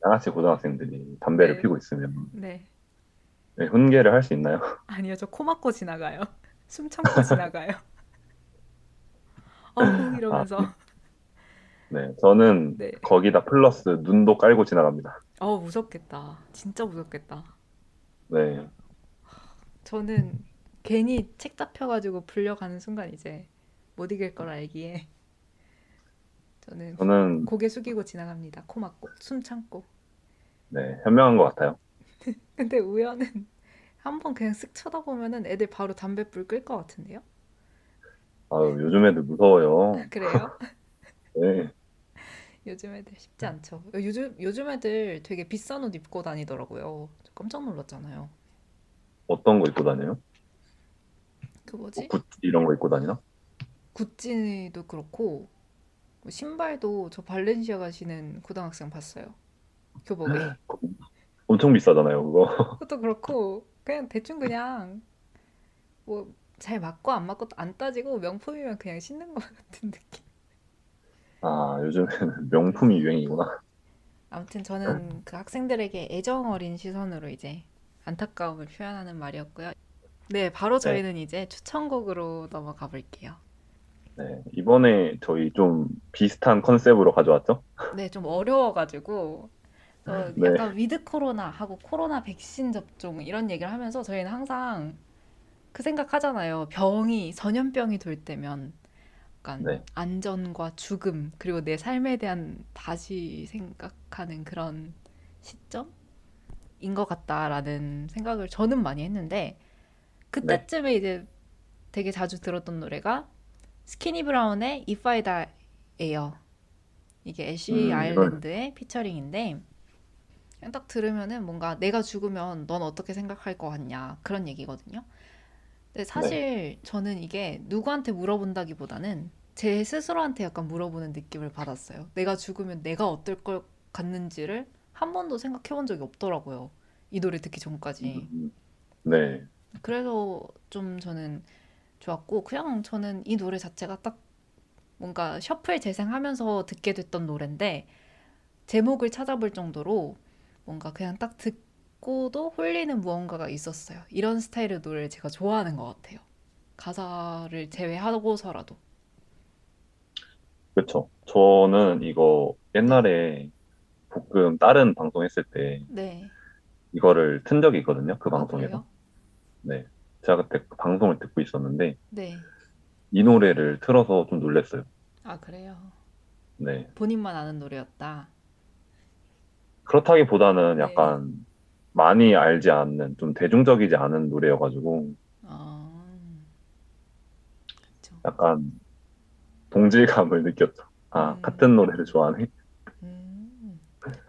양아치 고등학생들이 담배를 네. 피고 있으면 네. 네, 훈계를 할 수 있나요? 아니요, 저 코 막고 지나가요. 숨 참고 지나가요. 어흥 이러면서. 네, 저는 네. 거기다 플러스 눈도 깔고 지나갑니다. 어, 무섭겠다. 진짜 무섭겠다. 네, 저는 괜히 책 잡혀가지고 불려가는 순간 이제 못 이길 걸 알기에 저는 저는 고개 숙이고 지나갑니다. 코 막고 숨 참고. 네, 현명한 것 같아요. 근데 우연은 한번 그냥 쓱 쳐다보면은 애들 바로 담배 불 끌 것 같은데요? 아유, 요즘 애들 무서워요. 그래요? 네, 요즘 애들 쉽지 않죠. 요즘 요즘 애들 되게 비싼 옷 입고 다니더라고요. 저 깜짝 놀랐잖아요. 어떤 거 입고 다녀요? 그뭐 뭐지? 구찌 이런 거 입고 다니나? 구찌도 그렇고 뭐 신발도 저 발렌시아가 신은 고등학생 봤어요. 교복에. 엄청 비싸잖아요, 그거. 그것도 그렇고 그냥 대충 그냥 뭐 잘 맞고 안 맞고 안 따지고 명품이면 그냥 신는 것 같은 느낌. 아, 요즘에는 명품이 유행이구나. 아무튼 저는 그 학생들에게 애정 어린 시선으로 이제 안타까움을 표현하는 말이었고요. 네, 바로 저희는 이제 추천곡으로 넘어가 볼게요. 네, 이번에 저희 좀 비슷한 컨셉으로 가져왔죠? 네, 좀 어려워가지고 저 네. 약간 with 코로나 하고 코로나 백신 접종 이런 얘기를 하면서 저희는 항상 그 생각하잖아요. 병이 전염병이 돌 때면 약간 네. 안전과 죽음 그리고 내 삶에 대한 다시 생각하는 그런 시점인 것 같다라는 생각을 저는 많이 했는데 그때쯤에 이제 되게 자주 들었던 노래가 스키니 브라운의 If I Die예요. 이게 애쉬 음, 이걸- 아일랜드의 피처링인데 그냥 딱 들으면은 뭔가 내가 죽으면 넌 어떻게 생각할 것 같냐 그런 얘기거든요. 근데 사실 저는 이게 누구한테 물어본다기보다는 제 스스로한테 약간 물어보는 느낌을 받았어요. 내가 죽으면 내가 어떨 것 같는지를 한 번도 생각해 본 적이 없더라고요. 이 노래 듣기 전까지. 음, 네, 그래서 좀 저는 좋았고 그냥 저는 이 노래 자체가 딱 뭔가 셔플 재생하면서 듣게 됐던 노래인데 제목을 찾아볼 정도로 뭔가 그냥 딱 듣고도 홀리는 무언가가 있었어요. 이런 스타일의 노래를 제가 좋아하는 것 같아요. 가사를 제외하고서라도. 그렇죠. 저는 이거 옛날에 볶음 다른 방송 했을 때 네. 이거를 튼 적이 있거든요. 그 아, 방송에서. 그래요? 네, 제가 그때 그 방송을 듣고 있었는데 네. 이 노래를 틀어서 좀 놀랬어요. 아, 그래요. 네, 본인만 아는 노래였다. 그렇다기보다는 네. 약간 많이 알지 않는 좀 대중적이지 않은 노래여가지고 아, 그렇죠. 약간 동질감을 느꼈죠. 아, 음. 같은 노래를 좋아하네. 음,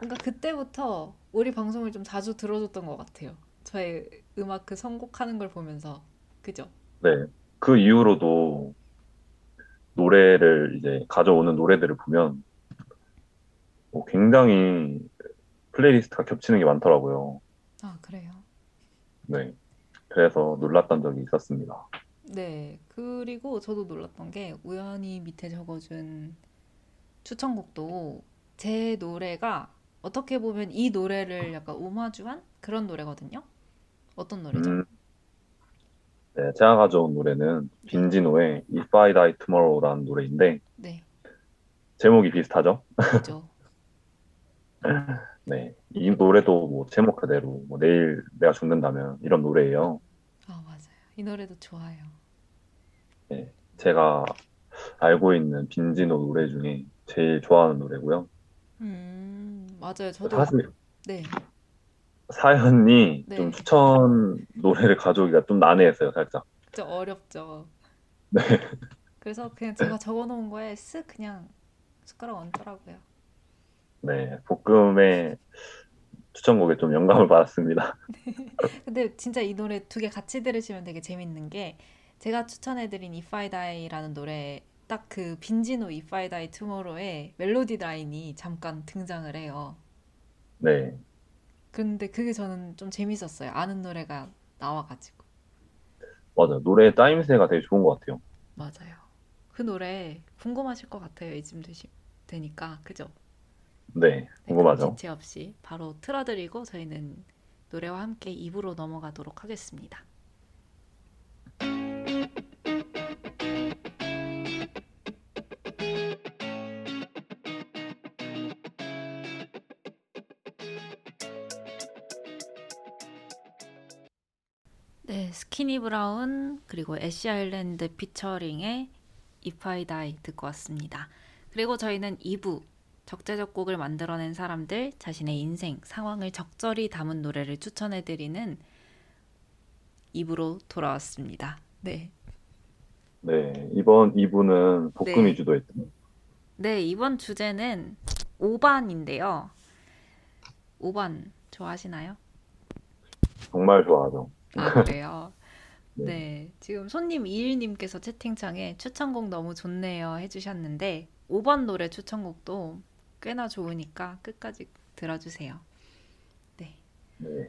뭔가 그때부터 우리 방송을 좀 자주 들어줬던 것 같아요. 저의 음악 그 선곡하는 걸 보면서. 그죠? 네, 그 이후로도 노래를 이제 가져오는 노래들을 보면 뭐 굉장히 playlist가 겹치는 게 많더라고요. 아, 그래요? 네, 그래서 놀랐던 적이 있었습니다. 네. 그리고 저도 놀랐던 게 우연히 밑에 적어준 추천곡도 제 노래가 어떻게 보면 이 노래를 약간 오마주한 그런 노래거든요. 어떤 노래죠? 음, 네, 제가 가져온 노래는 빈지노의 If I Die Tomorrow라는 노래인데 네, 제목이 비슷하죠? 그죠. 네, 이 노래도 뭐 제목 그대로 뭐 내일 내가 죽는다면 이런 노래예요. 아, 맞아요. 이 노래도 좋아요. 제가 알고 있는 빈지노 노래 중에 제일 좋아하는 노래고요. 음, 맞아요. 저도 사실 네, 사연이 네. 좀 추천 노래를 가져오기가 좀 난해했어요, 살짝. 진짜 어렵죠. 네. 그래서 그냥 제가 적어놓은 거에 쓱 그냥 숟가락 얹더라고요. 네, 볶음의 추천곡에 좀 영감을 받았습니다. 근데 진짜 이 노래 두 개 같이 들으시면 되게 재밌는 게 제가 추천해드린 If I Die라는 노래 딱 그 빈지노 If I Die Tomorrow의 멜로디 라인이 잠깐 등장을 해요. 네, 근데 그게 저는 좀 재밌었어요. 아는 노래가 나와가지고. 맞아요. 노래 짜임새가 되게 좋은 것 같아요. 맞아요. 그 노래 궁금하실 것 같아요. 이쯤 되시, 되니까. 그죠? 네, 네, 궁금하죠? 지체 없이 바로 틀어드리고 저희는 노래와 함께 입으로 넘어가도록 하겠습니다. 스키니 브라운 그리고 애쉬 아일랜드 피처링의 If I Die 듣고 왔습니다. 그리고 저희는 2부 적재적 곡을 만들어낸 사람들 자신의 인생, 상황을 적절히 담은 노래를 추천해드리는 2부로 돌아왔습니다. 네. 네, 이번 2부는 볶음이 네. 주도했죠. 네, 이번 주제는 5반인데요. 5반 좋아하시나요? 정말 좋아하죠. 아, 그래요? 네. 네, 지금 손님 이일님께서 채팅창에 추천곡 너무 좋네요 해주셨는데 5번 노래 추천곡도 꽤나 좋으니까 끝까지 들어주세요. 네, 네,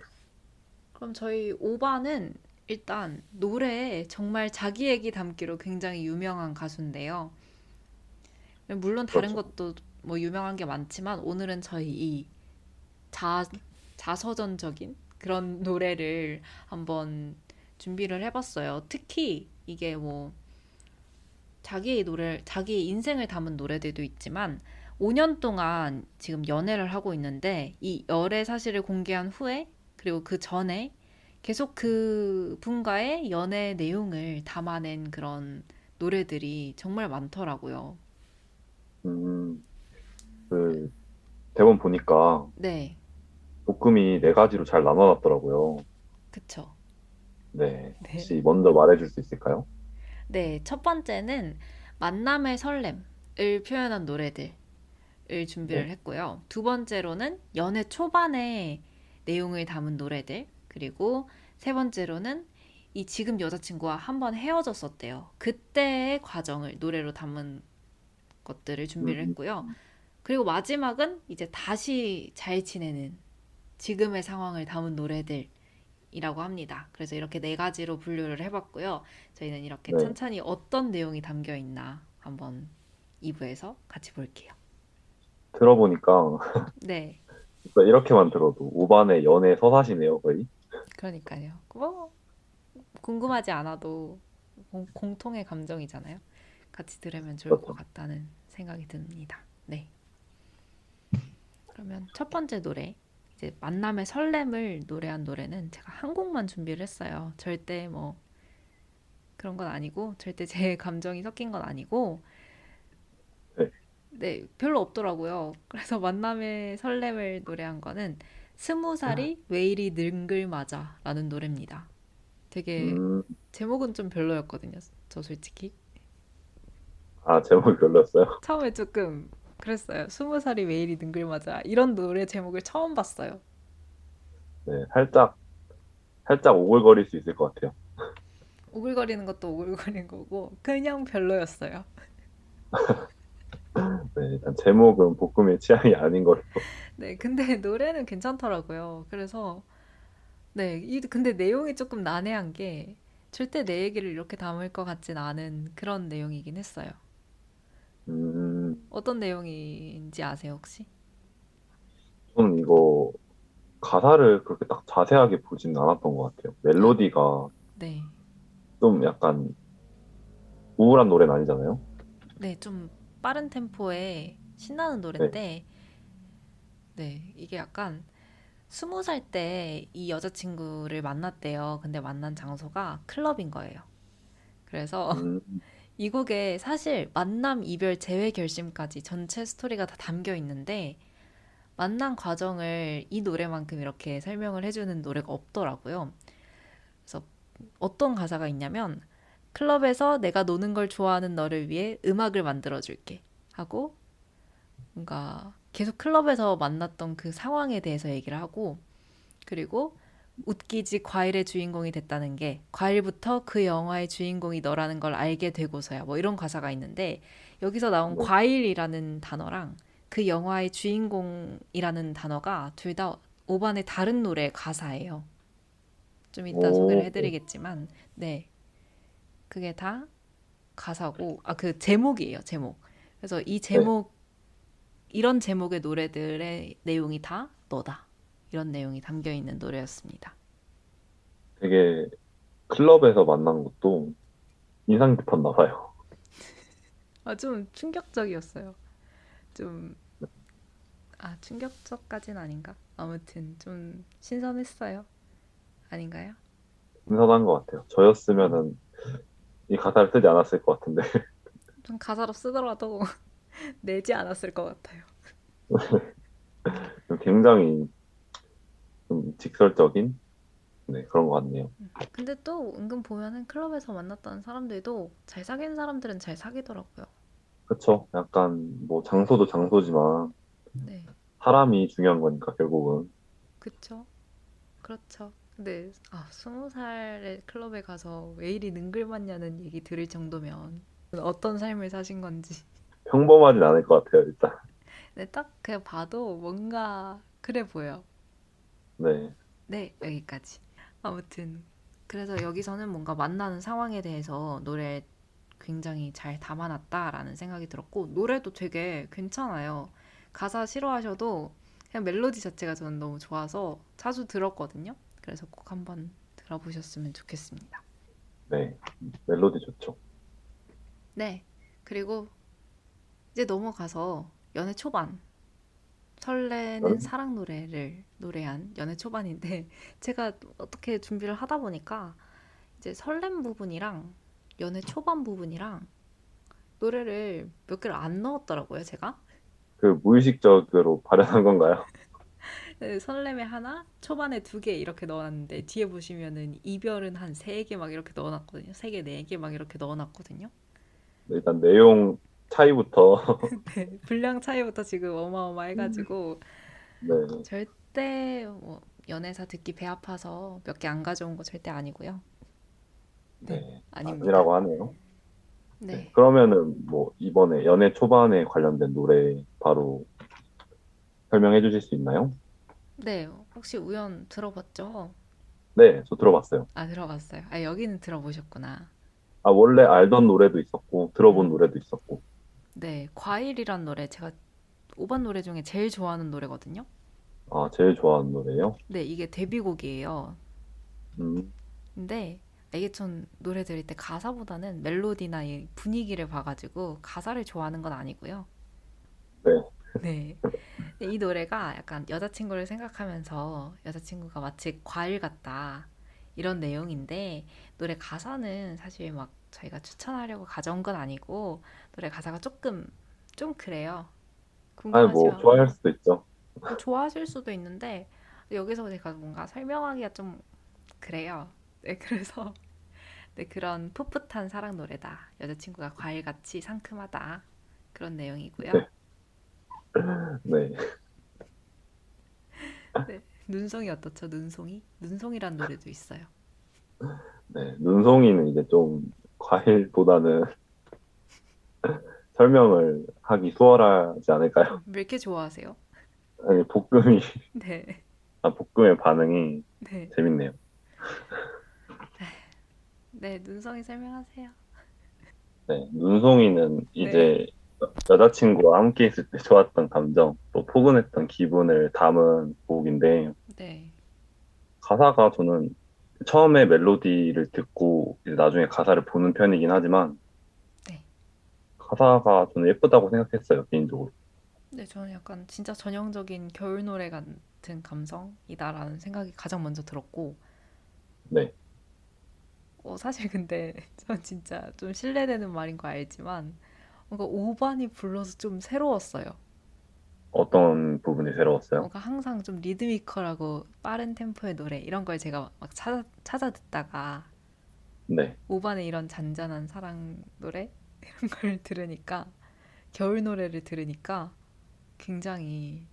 그럼 저희 5반은 일단 노래에 정말 자기 얘기 담기로 굉장히 유명한 가수인데요. 물론 다른 그렇죠. 것도 뭐 유명한 게 많지만 오늘은 저희 이 자, 자서전적인 그런 노래를 한번 준비를 해봤어요. 특히 이게 뭐 자기의 노래, 자기의 인생을 담은 노래들도 있지만 5년 동안 지금 연애를 하고 있는데 이 열애 사실을 공개한 후에 그리고 그 전에 계속 그 분과의 연애 내용을 담아낸 그런 노래들이 정말 많더라고요. 음, 그 대본 보니까 네, 볶음이 네 가지로 잘 나눠놨더라고요. 그쵸. 네, 네. 혹시 먼저 말해줄 수 있을까요? 네, 첫 번째는 만남의 설렘을 표현한 노래들을 준비를 네. 했고요. 두 번째로는 연애 초반의 내용을 담은 노래들, 그리고 세 번째로는 이 지금 여자친구와 한번 헤어졌었대요. 그때의 과정을 노래로 담은 것들을 준비를 음. 했고요. 그리고 마지막은 이제 다시 잘 지내는 지금의 상황을 담은 노래들 이라고 합니다. 그래서 이렇게 네 가지로 분류를 해봤고요. 저희는 이렇게 네. 천천히 어떤 내용이 담겨 있나 한번 2부에서 같이 볼게요. 들어보니까 네, 이렇게만 들어도 5반의 연애 서사시네요, 거의. 그러니까요. 뭐 궁금하지 않아도 공, 공통의 감정이잖아요. 같이 들으면 좋을 것 그렇죠. 같다는 생각이 듭니다. 네. 그러면 첫 번째 노래 이제 만남의 설렘을 노래한 노래는 제가 한 곡만 준비를 했어요. 절대 뭐 그런 건 아니고 절대 제 감정이 섞인 건 아니고 네. 네, 별로 없더라고요. 그래서 만남의 설렘을 노래한 거는 스무 살이 왜 이리 능글맞아라는 노래입니다. 되게 음, 제목은 좀 별로였거든요. 저 솔직히 아, 제목이 별로였어요. 처음에 조금 그랬어요. 스무 살이 왜 이리 능글맞아 이런 노래 제목을 처음 봤어요. 네, 살짝, 살짝 오글거릴 수 있을 것 같아요. 오글거리는 것도 오글거리는 거고 그냥 별로였어요. 네, 일단 제목은 볶음의 취향이 아닌 걸로. 네, 근데 노래는 괜찮더라고요. 그래서 네, 이 근데 내용이 조금 난해한 게 절대 내 얘기를 이렇게 담을 것 같진 않은 그런 내용이긴 했어요. 음, 어떤 내용인지 아세요, 혹시? 저는 이거 가사를 그렇게 딱 자세하게 보지는 않았던 것 같아요. 멜로디가 네. 좀 약간 우울한 노래는 아니잖아요. 네, 좀 빠른 템포의 신나는 노래인데, 네, 이게 약간 스무 살 때 이 여자친구를 만났대요. 근데 만난 장소가 클럽인 거예요. 그래서 음, 이 곡에 사실 만남, 이별, 재회 결심까지 전체 스토리가 다 담겨 있는데, 만난 과정을 이 노래만큼 이렇게 설명을 해주는 노래가 없더라고요. 그래서 어떤 가사가 있냐면, 클럽에서 내가 노는 걸 좋아하는 너를 위해 음악을 만들어줄게. 하고, 뭔가 계속 클럽에서 만났던 그 상황에 대해서 얘기를 하고, 그리고 웃기지 과일의 주인공이 됐다는 게 과일부터 그 영화의 주인공이 너라는 걸 알게 되고서야 뭐 이런 가사가 있는데 여기서 나온 네. 과일이라는 단어랑 그 영화의 주인공이라는 단어가 둘 다 오반의 다른 노래 가사예요. 좀 이따 오. 소개를 해드리겠지만 네 그게 다 가사고 아 그 제목이에요 제목. 그래서 이 제목 이런 제목의 노래들의 내용이 다 너다. 이런 내용이 담겨 있는 노래였습니다. 되게 클럽에서 만난 것도 인상 깊었나 봐요. 아, 좀 충격적이었어요. 좀, 아, 충격적까진 아닌가? 아무튼 좀 신선했어요. 아닌가요? 신선한 것 같아요. 저였으면은 이 가사를 쓰지 않았을 것 같은데. 좀 가사로 쓰더라도 내지 않았을 것 같아요. 굉장히 좀 직설적인 네, 그런 것 같네요. 근데 또 은근 보면은 클럽에서 만났던 사람들도 잘 사귀는 사람들은 잘 사귀더라고요. 그쵸? 약간 뭐 장소도 장소지만 네, 사람이 중요한 거니까 결국은. 그쵸? 그렇죠. 근데 아, 스무 살에 클럽에 가서 왜 이리 능글맞냐는 얘기 들을 정도면 어떤 삶을 사신 건지. 평범하진 않을 것 같아요, 일단. 근데 딱 그냥 봐도 뭔가 그래 보여. 네. 네, 여기까지. 아무튼 그래서 여기서는 뭔가 만나는 상황에 대해서 노래 굉장히 잘 담아놨다라는 생각이 들었고 노래도 되게 괜찮아요. 가사 싫어하셔도 그냥 멜로디 자체가 저는 너무 좋아서 자주 들었거든요. 그래서 꼭 한번 들어보셨으면 좋겠습니다. 네. 멜로디 좋죠. 네. 그리고 이제 넘어가서 연애 초반. 설레는 연- 사랑 노래를 노래한 연애 초반인데 제가 어떻게 준비를 하다 보니까 이제 설렘 부분이랑 연애 초반 부분이랑 노래를 몇 개를 안 넣었더라고요, 제가. 그 무의식적으로 발현한 건가요? 네, 설렘에 하나, 초반에 두 개 이렇게 넣어놨는데 뒤에 보시면은 이별은 한 세 개 막 이렇게 넣어놨거든요. 세 개, 네 개 막 이렇게 넣어놨거든요. 일단 내용 차이부터 네, 분량 차이부터 지금 어마어마해가지고 네. 절대 뭐 연애사 듣기 배 아파서 몇 개 안 가져온 거 절대 아니고요. 네. 아닙니다. 아니라고 하네요. 네. 네. 그러면은 뭐 이번에 연애 초반에 관련된 노래 바로 설명해 주실 수 있나요? 네, 혹시 우연 들어봤죠? 네, 저 들어봤어요. 아, 들어봤어요. 아, 여기는 들어보셨구나. 아, 원래 알던 노래도 있었고, 들어본 노래도 있었고. 네, 과일이란 노래 제가 5번 노래 중에 제일 좋아하는 노래거든요. 아, 제일 좋아하는 노래요? 네, 이게 데뷔곡이에요. 음, 근데 이게 전 노래 들을 때 가사보다는 멜로디나 이 분위기를 봐가지고 가사를 좋아하는 건 아니고요. 네. 네. 근데 이 노래가 약간 여자친구를 생각하면서 여자친구가 마치 과일 같다. 이런 내용인데 노래 가사는 사실 막 저희가 추천하려고 가져온 건 아니고 노래 가사가 조금 좀 그래요. 뭐, 궁금하시면 좋아할 수도 있죠. 좋아하실 수도 있는데 여기서 제가 뭔가 설명하기가 좀 그래요. 네, 그래서 네, 그런 풋풋한 사랑 노래다. 여자친구가 과일같이 상큼하다. 그런 내용이고요. 네. 네. 네, 눈송이 어떻죠? 눈송이? 눈송이란 노래도 있어요. 네. 눈송이는 이제 좀 과일보다는 설명을 하기 수월하지 않을까요? 왜 이렇게 좋아하세요? 아니, 볶음이, 네, 아, 볶음의 반응이 네, 재밌네요. 네, 눈송이 설명하세요. 네. 눈송이는 이제 여자친구와 함께 있을 때 좋았던 감정, 또 포근했던 기분을 담은 곡인데 네. 가사가 저는 처음에 멜로디를 듣고 나중에 가사를 보는 편이긴 하지만 네. 가사가 저는 예쁘다고 생각했어요, 개인적으로. 네, 저는 약간 진짜 전형적인 겨울 노래 같은 감성이다라는 생각이 가장 먼저 들었고, 네. 어, 사실 근데 전 진짜 좀 실례되는 말인 거 알지만, 뭔가 오반이 불러서 좀 새로웠어요. 어떤 부분이 새로웠어요? 뭔가 항상 좀 리드미컬하고 빠른 템포의 노래 이런 걸 제가 막 찾아, 찾아 듣다가 네. 오반의 이런 잔잔한 사랑 노래 이런 걸 들으니까 겨울 노래를 들으니까 굉장히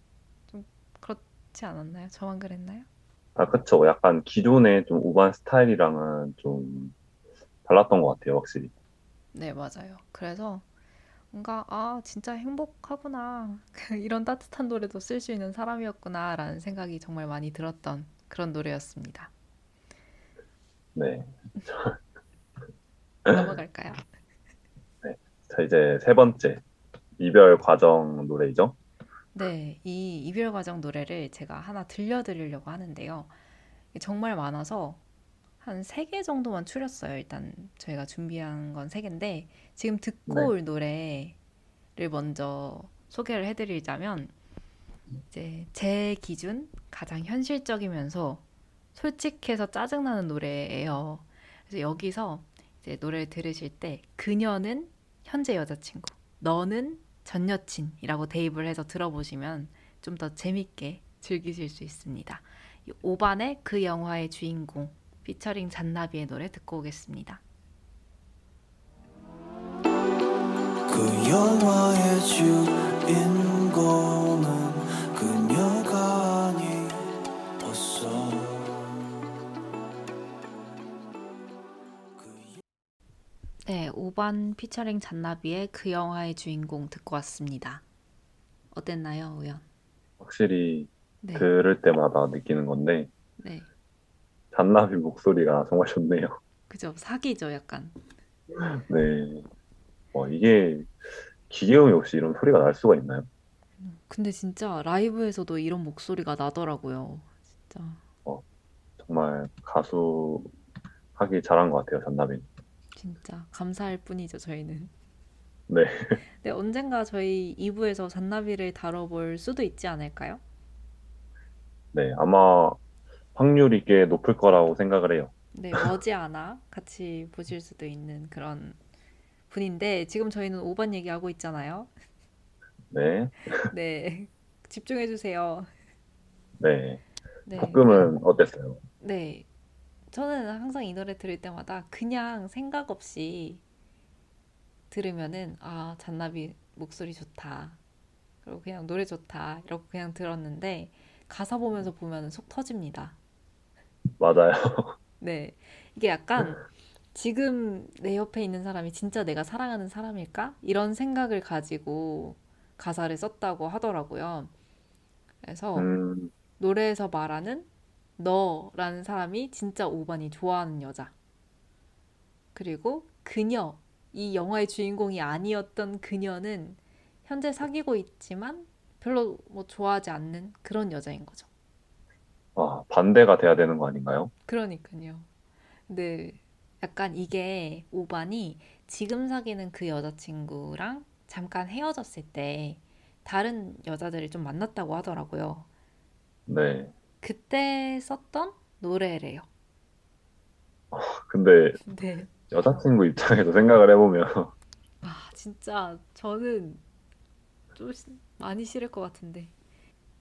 좀 그렇지 않았나요? 저만 그랬나요? 아, 그쵸. 약간 기존의 좀 우반 스타일이랑은 좀 달랐던 것 같아요, 확실히. 네, 맞아요. 그래서 뭔가 아, 진짜 행복하구나. 이런 따뜻한 노래도 쓸 수 있는 사람이었구나라는 생각이 정말 많이 들었던 그런 노래였습니다. 네. 넘어갈까요? 자, 이제 세 번째. 이별 과정 노래이죠? 네, 이 이별 과정 노래를 제가 하나 들려드리려고 하는데요. 정말 많아서 한 세 개 정도만 추렸어요. 일단 저희가 준비한 건 세 개인데 지금 듣고 네. 올 노래를 먼저 소개를 해드리자면 이제 제 기준 가장 현실적이면서 솔직해서 짜증나는 노래예요. 그래서 여기서 이제 노래를 들으실 때 그녀는 현재 여자친구, 너는 전 여친이라고 대입을 해서 들어보시면 좀 더 재밌게 즐기실 수 있습니다. 이 오반의 그 영화의 주인공 피처링 잔나비의 노래 듣고 오겠습니다. 그 영화의 주인공은 네, 오반 피처링 잔나비의 그 영화의 주인공 듣고 왔습니다. 어땠나요, 우연? 확실히 네, 들을 때마다 느끼는 건데, 네, 잔나비 목소리가 정말 좋네요. 그죠? 사기죠, 약간. 네. 와, 이게 기계음이 없이 이런 소리가 날 수가 있나요? 근데 진짜 라이브에서도 이런 목소리가 나더라고요. 진짜. 정말 가수 하기 잘한 것 같아요, 잔나비. 진짜 감사할 뿐이죠, 저희는. 네. 네, 언젠가 저희 2부에서 잔나비를 다뤄볼 수도 있지 않을까요? 네. 아마 확률이 꽤 높을 거라고 생각을 해요. 네, 머지않아 같이 보실 수도 있는 그런 분인데 지금 저희는 5번 얘기하고 있잖아요. 네. 네, 집중해 주세요. 네. 네, 가끔은 어땠어요? 네, 저는 항상 이 노래 들을 때마다 그냥 생각 없이 들으면은 아, 잔나비 목소리 좋다. 그리고 그냥 노래 좋다. 이러고 그냥 들었는데 가사 보면서 보면은 속 터집니다. 맞아요. 네. 이게 약간 지금 내 옆에 있는 사람이 진짜 내가 사랑하는 사람일까? 이런 생각을 가지고 가사를 썼다고 하더라고요. 그래서 음, 노래에서 말하는 너라는 사람이 진짜 5번이 좋아하는 여자. 그리고 그녀, 이 영화의 주인공이 아니었던 그녀는 현재 사귀고 있지만 별로 뭐 좋아하지 않는 그런 여자인 거죠. 아, 반대가 돼야 되는 거 아닌가요? 그러니까요. 근데 약간 이게 오반이 지금 사귀는 그 여자친구랑 잠깐 헤어졌을 때 다른 여자들을 좀 만났다고 하더라고요. 네. 그때 썼던 노래래요. 근데 네. 여자친구 입장에서 생각을 해보면, 아, 진짜 저는 좀 시- 많이 싫을 것 같은데.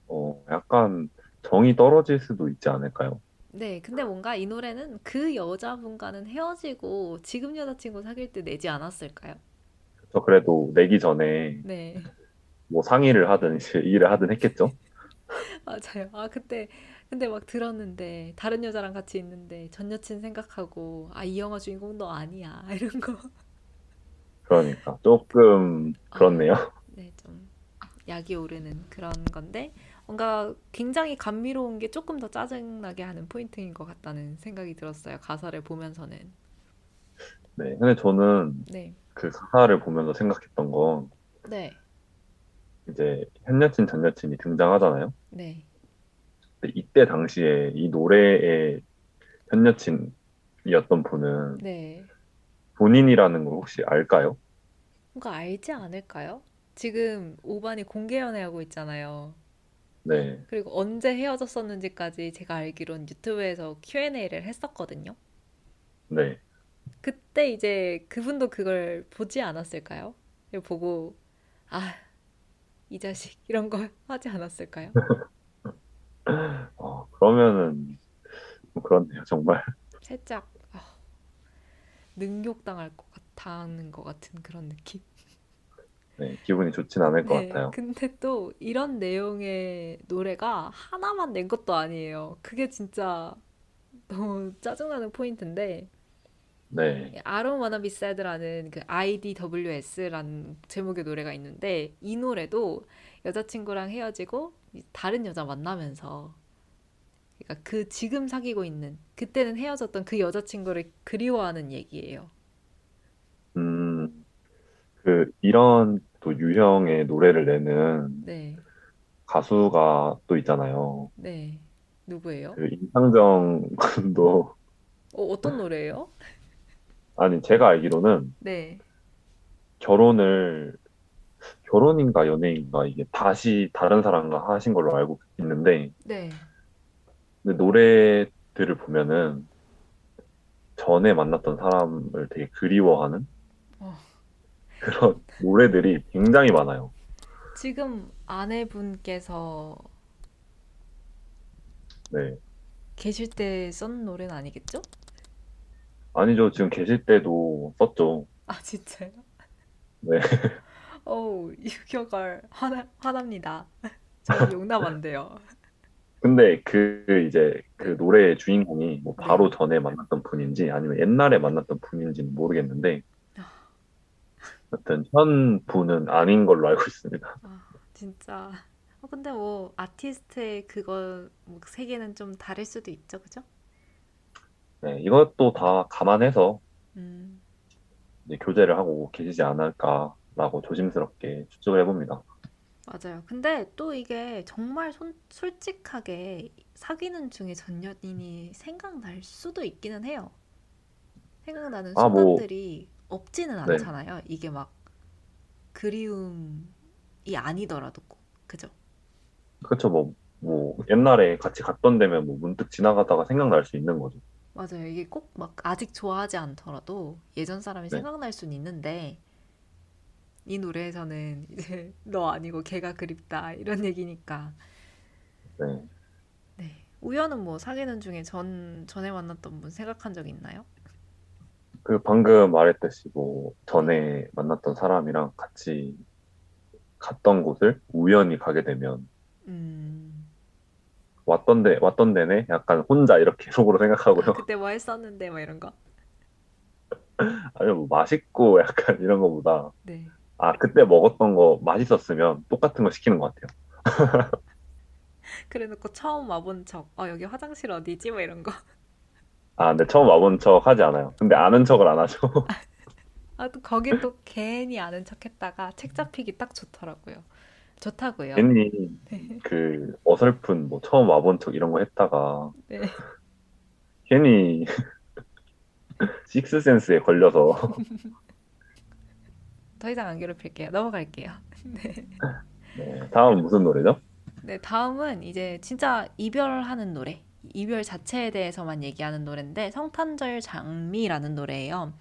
어, 약간 정이 떨어질 수도 있지 않을까요? 네, 근데 뭔가 이 노래는 그 여자분과는 헤어지고 지금 여자친구 사귈 때 내지 않았을까요? 저 그래도 내기 전에 네. 뭐 상의를 하든 이제 일을 하든 했겠죠? 맞아요. 아, 그때, 근데 막 들었는데, 다른 여자랑 같이 있는데, 전 여친 생각하고, 아, 이 영화 주인공 너 아니야. 이런 거. 그러니까 조금 그렇네요. 네, 좀 약이 오르는 그런 건데, 뭔가 굉장히 감미로운 게 조금 더 짜증나게 하는 포인트인 것 같다는 생각이 들었어요. 가사를 보면서는. 네. 근데 저는 네, 그 가사를 보면서 생각했던 건 네, 이제 현 여친 전 여친이 등장하잖아요. 네. 근데 이때 당시에 이 노래의 현 여친이었던 분은 네. 본인이라는 걸 혹시 알까요? 뭔가 알지 않을까요? 지금 오반이 공개 연애하고 있잖아요. 네, 그리고 언제 헤어졌었는지까지 제가 알기로는 유튜브에서 Q&A를 했었거든요. 네. 그때 이제 그분도 그걸 보지 않았을까요? 보고 아, 이 자식 이런 거 하지 않았을까요? 어, 그러면은 뭐 그렇네요, 정말. 살짝 아, 능욕당할 것 같다는 것 같은 그런 느낌. 네, 기분이 좋진 않을 것 네, 같아요. 근데 또 이런 내용의 노래가 하나만 낸 것도 아니에요. 그게 진짜 너무 짜증나는 포인트인데 네, I don't wanna be sad라는 그 IDWS라는 제목의 노래가 있는데 이 노래도 여자친구랑 헤어지고 다른 여자 만나면서 그러니까 그 지금 사귀고 있는 그때는 헤어졌던 그 여자친구를 그리워하는 얘기예요. 음, 그 이런 또 유형의 노래를 내는 네, 가수가 또 있잖아요. 네. 누구예요? 그 임상정 군도 어, 어떤 노래예요? 아니 제가 알기로는 네. 결혼을 결혼인가 연애인가 이게 다시 다른 사람과 하신 걸로 알고 있는데 네. 근데 노래들을 보면은 전에 만났던 사람을 되게 그리워하는 어. 그런 노래들이 굉장히 많아요. 지금 아내분께서 네. 계실 때 쓴 노래는 아니겠죠? 아니죠. 지금 계실 때도 썼죠. 아, 진짜요? 네. 어우, 유격을 화나, 화납니다. 저 용납 안 돼요. 근데 그 이제 그 노래의 주인공이 뭐 네. 바로 전에 만났던 분인지 아니면 옛날에 만났던 분인지는 모르겠는데 여튼 현 분은 아닌 걸로 알고 있습니다. 아, 진짜. 어, 근데 뭐 아티스트의 그거 뭐 세계는 좀 다를 수도 있죠, 그죠? 네, 이것도 다 감안해서 음, 이제 교제를 하고 계시지 않을까 라고 조심스럽게 추측을 해봅니다. 맞아요. 근데 또 이게 정말 손, 솔직하게 사귀는 중에 전 연인이 생각날 수도 있기는 해요. 생각나는 아, 뭐, 순간들이 없지는 네. 않잖아요. 이게 막 그리움이 아니더라도 꼭. 그죠? 그렇죠. 뭐, 뭐 옛날에 같이 갔던 데면 뭐 문득 지나가다가 생각날 수 있는 거죠. 맞아요. 이게 꼭 막 아직 좋아하지 않더라도 예전 사람이 네. 생각날 수는 있는데 이 노래에서는 이제 너 아니고 걔가 그립다 이런 얘기니까 네. 네. 우연은 뭐 사귀는 중에 전 전에 만났던 분 생각한 적 있나요? 그 방금 말했듯이 뭐 전에 만났던 사람이랑 같이 갔던 곳을 우연히 가게 되면 음, 왔던 데 왔던 데네 약간 혼자 이렇게 속으로 아, 생각하고요. 그때 뭐 했었는데 막 이런 거. 아니면 뭐 맛있고 약간 이런 거보다 네. 아 그때 먹었던 거 맛있었으면 똑같은 거 시키는 것 같아요. 그래놓고 처음 와본 척, 어 여기 화장실 어디지? 뭐 이런 거. 아 근데 처음 와본 척 하지 않아요. 근데 아는 척을 안 하죠. 아 또 거기 또 괜히 아는 척 했다가 책 잡히기 딱 좋더라고요. 좋다고요. 괜히 네. 그 어설픈 뭐 처음 와본 척 이런 거 했다가 네. 괜히 식스센스에 걸려서 더 이상 안 괴롭힐게요. 넘어갈게요. 네, 다음 무슨 노래죠? 네, 다음은 이제 진짜 이별하는 노래. 이별 자체에 대해서만 얘기하는 노래인데 성탄절 장미라는 노래예요.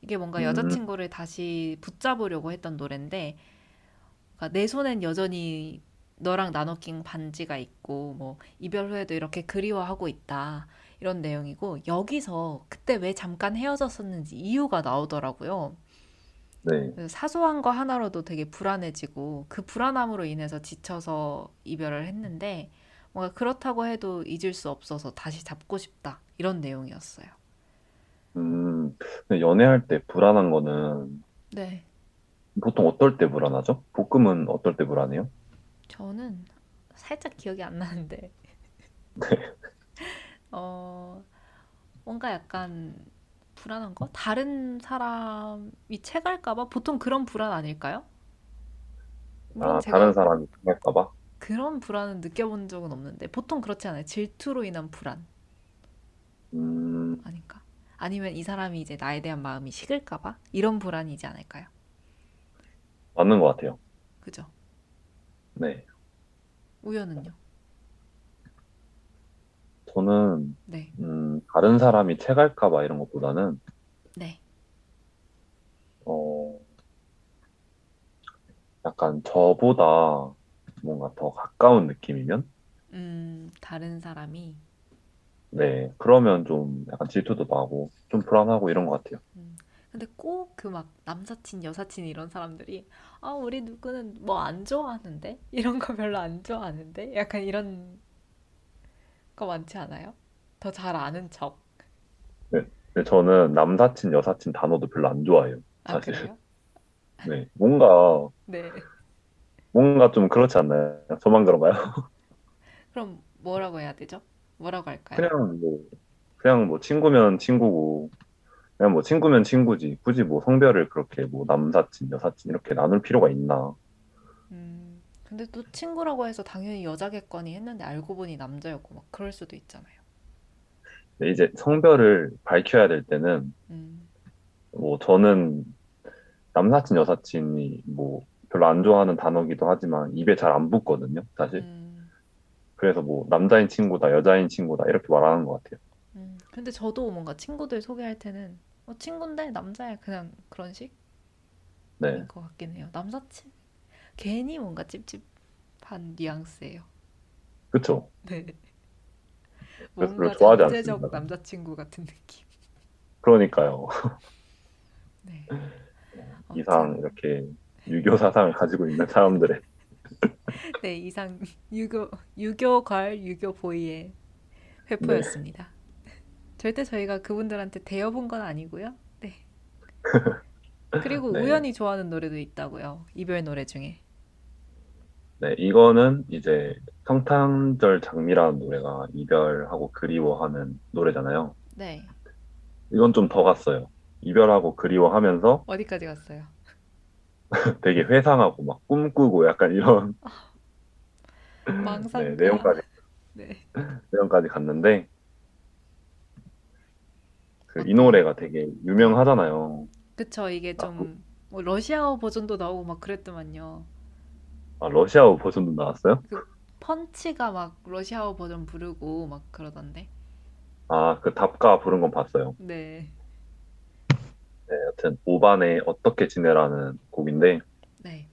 이게 뭔가 음. 여자친구를 다시 붙잡으려고 했던 노래인데 그러니까 내 손엔 여전히 너랑 나눠 낀 반지가 있고 뭐 이별 후에도 이렇게 그리워하고 있다. 이런 내용이고 여기서 그때 왜 잠깐 헤어졌었는지 이유가 나오더라고요. 네, 사소한 거 하나로도 되게 불안해지고 그 불안함으로 인해서 지쳐서 이별을 했는데 뭔가 그렇다고 해도 잊을 수 없어서 다시 잡고 싶다 이런 내용이었어요. 음, 근데 연애할 때 불안한 거는 네, 보통 어떨 때 불안하죠? 볶음은 어떨 때 불안해요? 저는 살짝 기억이 안 나는데 어 뭔가 약간 불안한 거? 다른 사람이 채갈까 봐 보통 그런 불안 아닐까요? 아, 다른 사람이 생각할까봐? 그런 불안은 느껴본 적은 없는데 보통 그렇지 않아요. 질투로 인한 불안 음, 아닌가? 아니면 이 사람이 이제 나에 대한 마음이 식을까 봐 이런 불안이지 않을까요? 맞는 것 같아요. 그죠? 네. 우연은요? 저는, 네, 음, 다른 사람이 채갈까 봐 이런 것보다는, 네, 어, 약간 저보다 뭔가 더 가까운 느낌이면, 음, 다른 사람이 네, 그러면 좀 약간 질투도 나고, 좀 불안하고 이런 것 같아요. 음, 근데 꼭 그 막 남사친, 여사친 이런 사람들이 아, 우리 누구는 뭐 안 좋아하는데? 이런 거 별로 안 좋아하는데? 약간 이런 거 많지 않아요? 더 잘 아는 척. 근데 저는 남사친, 여사친 단어도 별로 안 좋아해요. 아, 사실. 그래요? 네, 뭔가, 네. 뭔가 좀 그렇지 않나요? 저만 그런가요? 그럼 뭐라고 해야 되죠? 뭐라고 할까요? 그냥 뭐, 그냥 뭐 친구면 친구고, 그냥 뭐 친구면 친구지. 굳이 뭐 성별을 그렇게 뭐 남사친, 여사친 이렇게 나눌 필요가 있나. 음, 근데 또 친구라고 해서 당연히 여자겠거니 했는데 알고 보니 남자였고 막 그럴 수도 있잖아요. 이제 성별을 밝혀야 될 때는, 음, 뭐 저는 남사친, 여사친이 뭐 별로 안 좋아하는 단어기도 하지만 입에 잘 안 붙거든요, 사실. 음, 그래서 뭐 남자인 친구다, 여자인 친구다 이렇게 말하는 것 같아요. 음. 근데 저도 뭔가 친구들 소개할 때는 어, 친구인데 남자야 그냥 그런 식인 네, 것 같긴 해요. 남사친 괜히 뭔가 찝찝한 뉘앙스예요. 그쵸? 네. 뭔가 좋아하지 않습니다. 남자친구 같은 느낌. 그러니까요. 네. 이상 아무튼 이렇게 유교 사상을 가지고 있는 사람들의 네 이상 유교 유교 걸 유교 보이의 회포였습니다. 절대 저희가 그분들한테 대여본 건 아니고요. 네. 그리고 네. 우연히 좋아하는 노래도 있다고요. 이별 노래 중에. 네, 이거는 이제 성탄절 장미라는 노래가 이별하고 그리워하는 노래잖아요. 네. 이건 좀 더 갔어요. 이별하고 그리워하면서 어디까지 갔어요? 되게 회상하고 막 꿈꾸고 약간 이런 네, 망상가. 내용까지 네. 내용까지 갔는데 그 이 노래가 되게 유명하잖아요. 그쵸. 이게 아, 좀뭐 러시아어 버전도 나오고 막 그랬더만요. 아, 러시아어 버전도 나왔어요? 그 펀치가 막 러시아어 버전 부르고 막 그러던데. 아, 그 답가 부른 건 봤어요. 네. 네, 여튼 오반의 어떻게 지내라는 곡인데 네.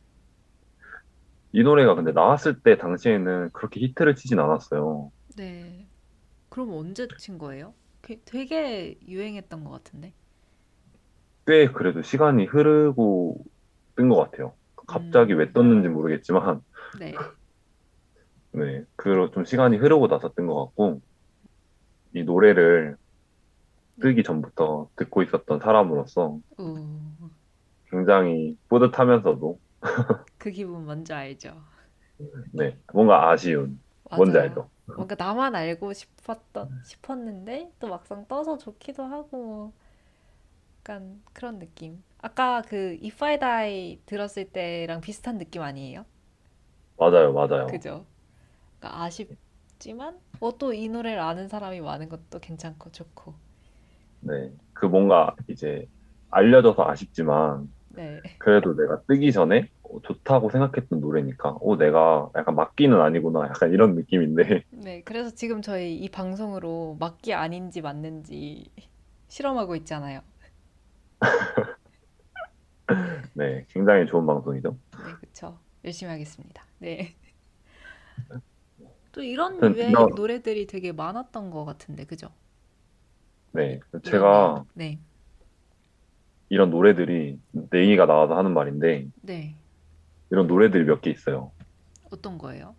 이 노래가 근데 나왔을 때 당시에는 그렇게 히트를 치진 않았어요. 네. 그럼 언제 친 거예요? 그- 되게 유행했던 것 같은데. 꽤 그래도 시간이 흐르고 뜬 것 같아요. 갑자기 음. 왜 떴는지 모르겠지만, 네. 네, 그좀 시간이 흐르고 나서 뜬 것 같고, 이 노래를 뜨기 전부터 듣고 있었던 사람으로서 우. 굉장히 뿌듯하면서도, 그 기분 뭔지 알죠? 네, 뭔가 아쉬운, 뭔지 맞아요. 알죠? 뭔가 나만 알고 싶었던 싶었는데 또 막상 떠서 좋기도 하고 약간 그런 느낌. 아까 그 If I Die 들었을 때랑 비슷한 느낌 아니에요? 맞아요, 맞아요. 그죠? 그러니까 아쉽지만 어, 또이 노래를 아는 사람이 많은 것도 괜찮고 좋고. 네, 그 뭔가 이제 알려져서 아쉽지만, 네. 그래도 내가 뜨기 전에 어, 좋다고 생각했던 노래니까, 어, 내가 약간 맞기는 아니구나, 약간 이런 느낌인데, 네. 그래서 지금 저희 이 방송으로 맞기 아닌지 맞는지 실험하고 있잖아요. 네, 굉장히 좋은 방송이죠. 네, 그쵸. 열심히 하겠습니다. 네. 또 이런 유의 이런- 노래들이 되게 많았던 것 같은데, 그죠? 네, 이런 제가. 네, 이런 노래들이 내 얘기가 나와서 하는 말인데, 네. 이런 노래들이 몇 개 있어요. 어떤 거예요?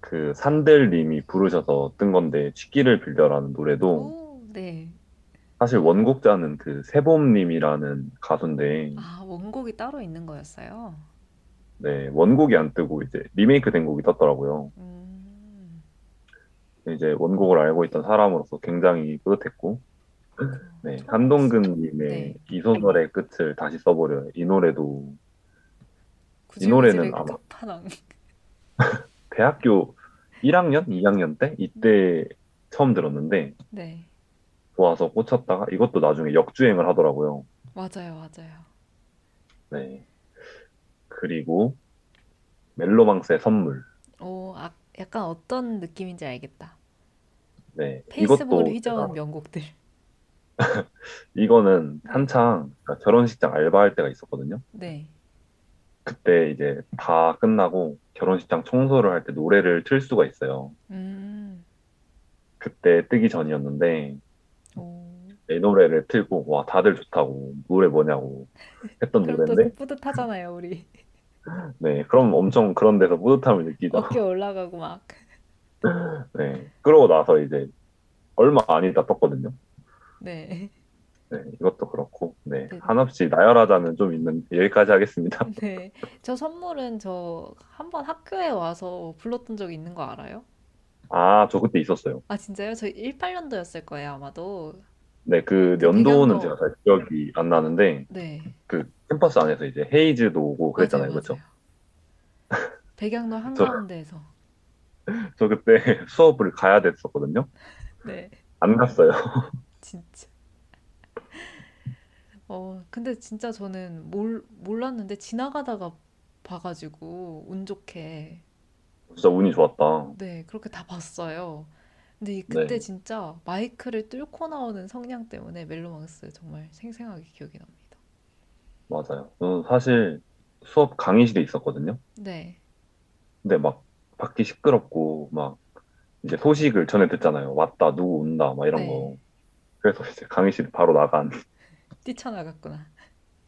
그 산들님이 부르셔서 뜬 건데, 취기를 빌려라는 노래도 오, 네. 사실 원곡자는 그 세봄님이라는 가수인데, 아, 원곡이 따로 있는 거였어요. 네, 원곡이 안 뜨고 이제 리메이크 된 곡이 떴더라고요. 음, 이제 원곡을 알고 있던 사람으로서 굉장히 뿌듯했고, 네, 처음 한동근님의 네. 이 소설의 끝을 다시 써보려 이 노래도. 이 노래는 아마. 대학교 1학년, 2학년 때? 이때 처음 들었는데. 네, 좋아서 꽂혔다가 이것도 나중에 역주행을 하더라고요. 맞아요, 맞아요. 네. 그리고 멜로망스의 선물. 오, 아, 약간 어떤 느낌인지 알겠다. 네. 페이스북을 이것도 휘저은 명곡들. 이거는 한창 그러니까 결혼식장 알바할 때가 있었거든요. 네, 그때 이제 다 끝나고 결혼식장 청소를 할 때 노래를 틀 수가 있어요. 음, 그때 뜨기 전이었는데 오. 이 노래를 틀고 와 다들 좋다고 노래 뭐냐고 했던 노래인데 뿌듯하잖아요, 우리. 네 그럼 엄청 그런 데서 뿌듯함을 느끼죠. 어깨 올라가고 막. 네 그러고 나서 이제 얼마 안 있다 떴거든요. 네, 네 이것도 그렇고 네 네. 한없이 나열하자면 좀 있는 여기까지 하겠습니다. 네. 저 선물은 저 한 번 학교에 와서 불렀던 적이 있는 거 알아요? 아 저 그때 있었어요. 아, 진짜요? 저 18년도였을 거예요, 아마도. 네그그 연도는 제가 잘 기억이 안 나는데 네. 그 캠퍼스 안에서 이제 헤이즈도 오고 그랬잖아요, 맞아요, 그렇죠? 맞아요. 배경도 한가운데에서. 저 그때 수업을 가야 됐었거든요. 네, 안 갔어요. 진짜. 어, 근데 진짜 저는 몰, 몰랐는데 지나가다가 봐가지고 운 좋게 진짜 운이 좋았다. 네, 그렇게 다 봤어요. 근데 이- 그때 네. 진짜 마이크를 뚫고 나오는 성량 때문에 멜로망스 정말 생생하게 기억이 납니다. 맞아요. 저는 사실 수업 강의실에 있었거든요. 네, 근데 막 밖이 시끄럽고 막 이제 소식을 전해 듣잖아요. 왔다, 누구 온다, 막 이런 네. 거. 그래서 이제 강의실 바로 나간, 뛰쳐나갔구나.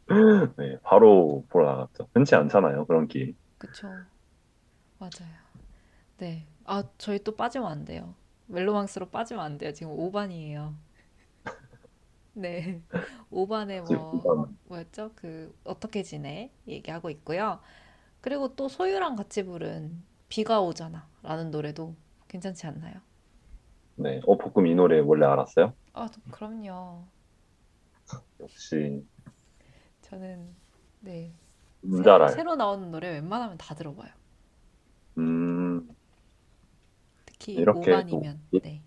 네, 바로 보러 나갔죠. 흔치 않잖아요, 그런 길. 그쵸. 맞아요. 네. 아, 저희 또 빠지면 안 돼요. 멜로망스로 빠지면 안 돼요. 지금 5반이에요. 네. 5반에 지금 뭐, 뭐였죠? 그, 어떻게 지내? 얘기하고 있고요. 그리고 또 소유랑 같이 부른 비가 오잖아. 라는 노래도 괜찮지 않나요? 네, 어, 볶음 이 노래 원래 알았어요? 아, 그럼요. 역시 저는, 네. 새, 로 나오는 노래 웬만하면 다 들어봐요. 음, 특히 이렇게 5반이면. 또- 네.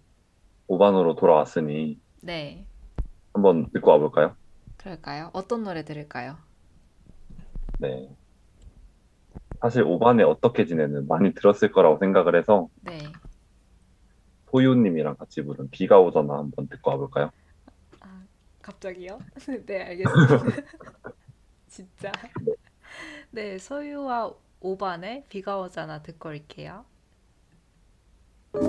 5반으로 돌아왔으니 네. 한번 듣고 와볼까요? 그럴까요? 어떤 노래 들을까요? 네. 사실 5반에 어떻게 지내는 많이 들었을 거라고 생각을 해서 네. 소유님이랑 같이 부른 비가 오잖아 한번 듣고 와볼까요? 아, 갑자기요? 네, 알겠습니다. 진짜. 네, 소유와 오반의 비가 오잖아 듣고 올게요. 네,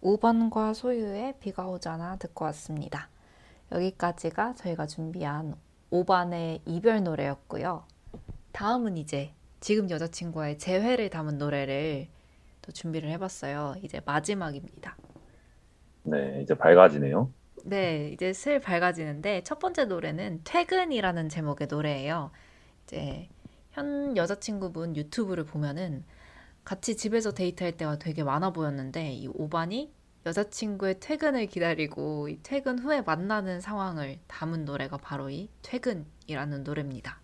5번과 소유의 비가 오잖아 듣고 왔습니다. 여기까지가 저희가 준비한 5반의 이별 노래였고요. 다음은 이제 지금 여자친구와의 재회를 담은 노래를 또 준비를 해봤어요. 이제 마지막입니다. 네, 이제 밝아지네요. 네, 이제 슬 밝아지는데 첫 번째 노래는 퇴근이라는 제목의 노래예요. 이제 현 여자친구분 유튜브를 보면은 같이 집에서 데이트할 때가 되게 많아 보였는데 이 오반이 여자친구의 퇴근을 기다리고 이 퇴근 후에 만나는 상황을 담은 노래가 바로 이 퇴근이라는 노래입니다.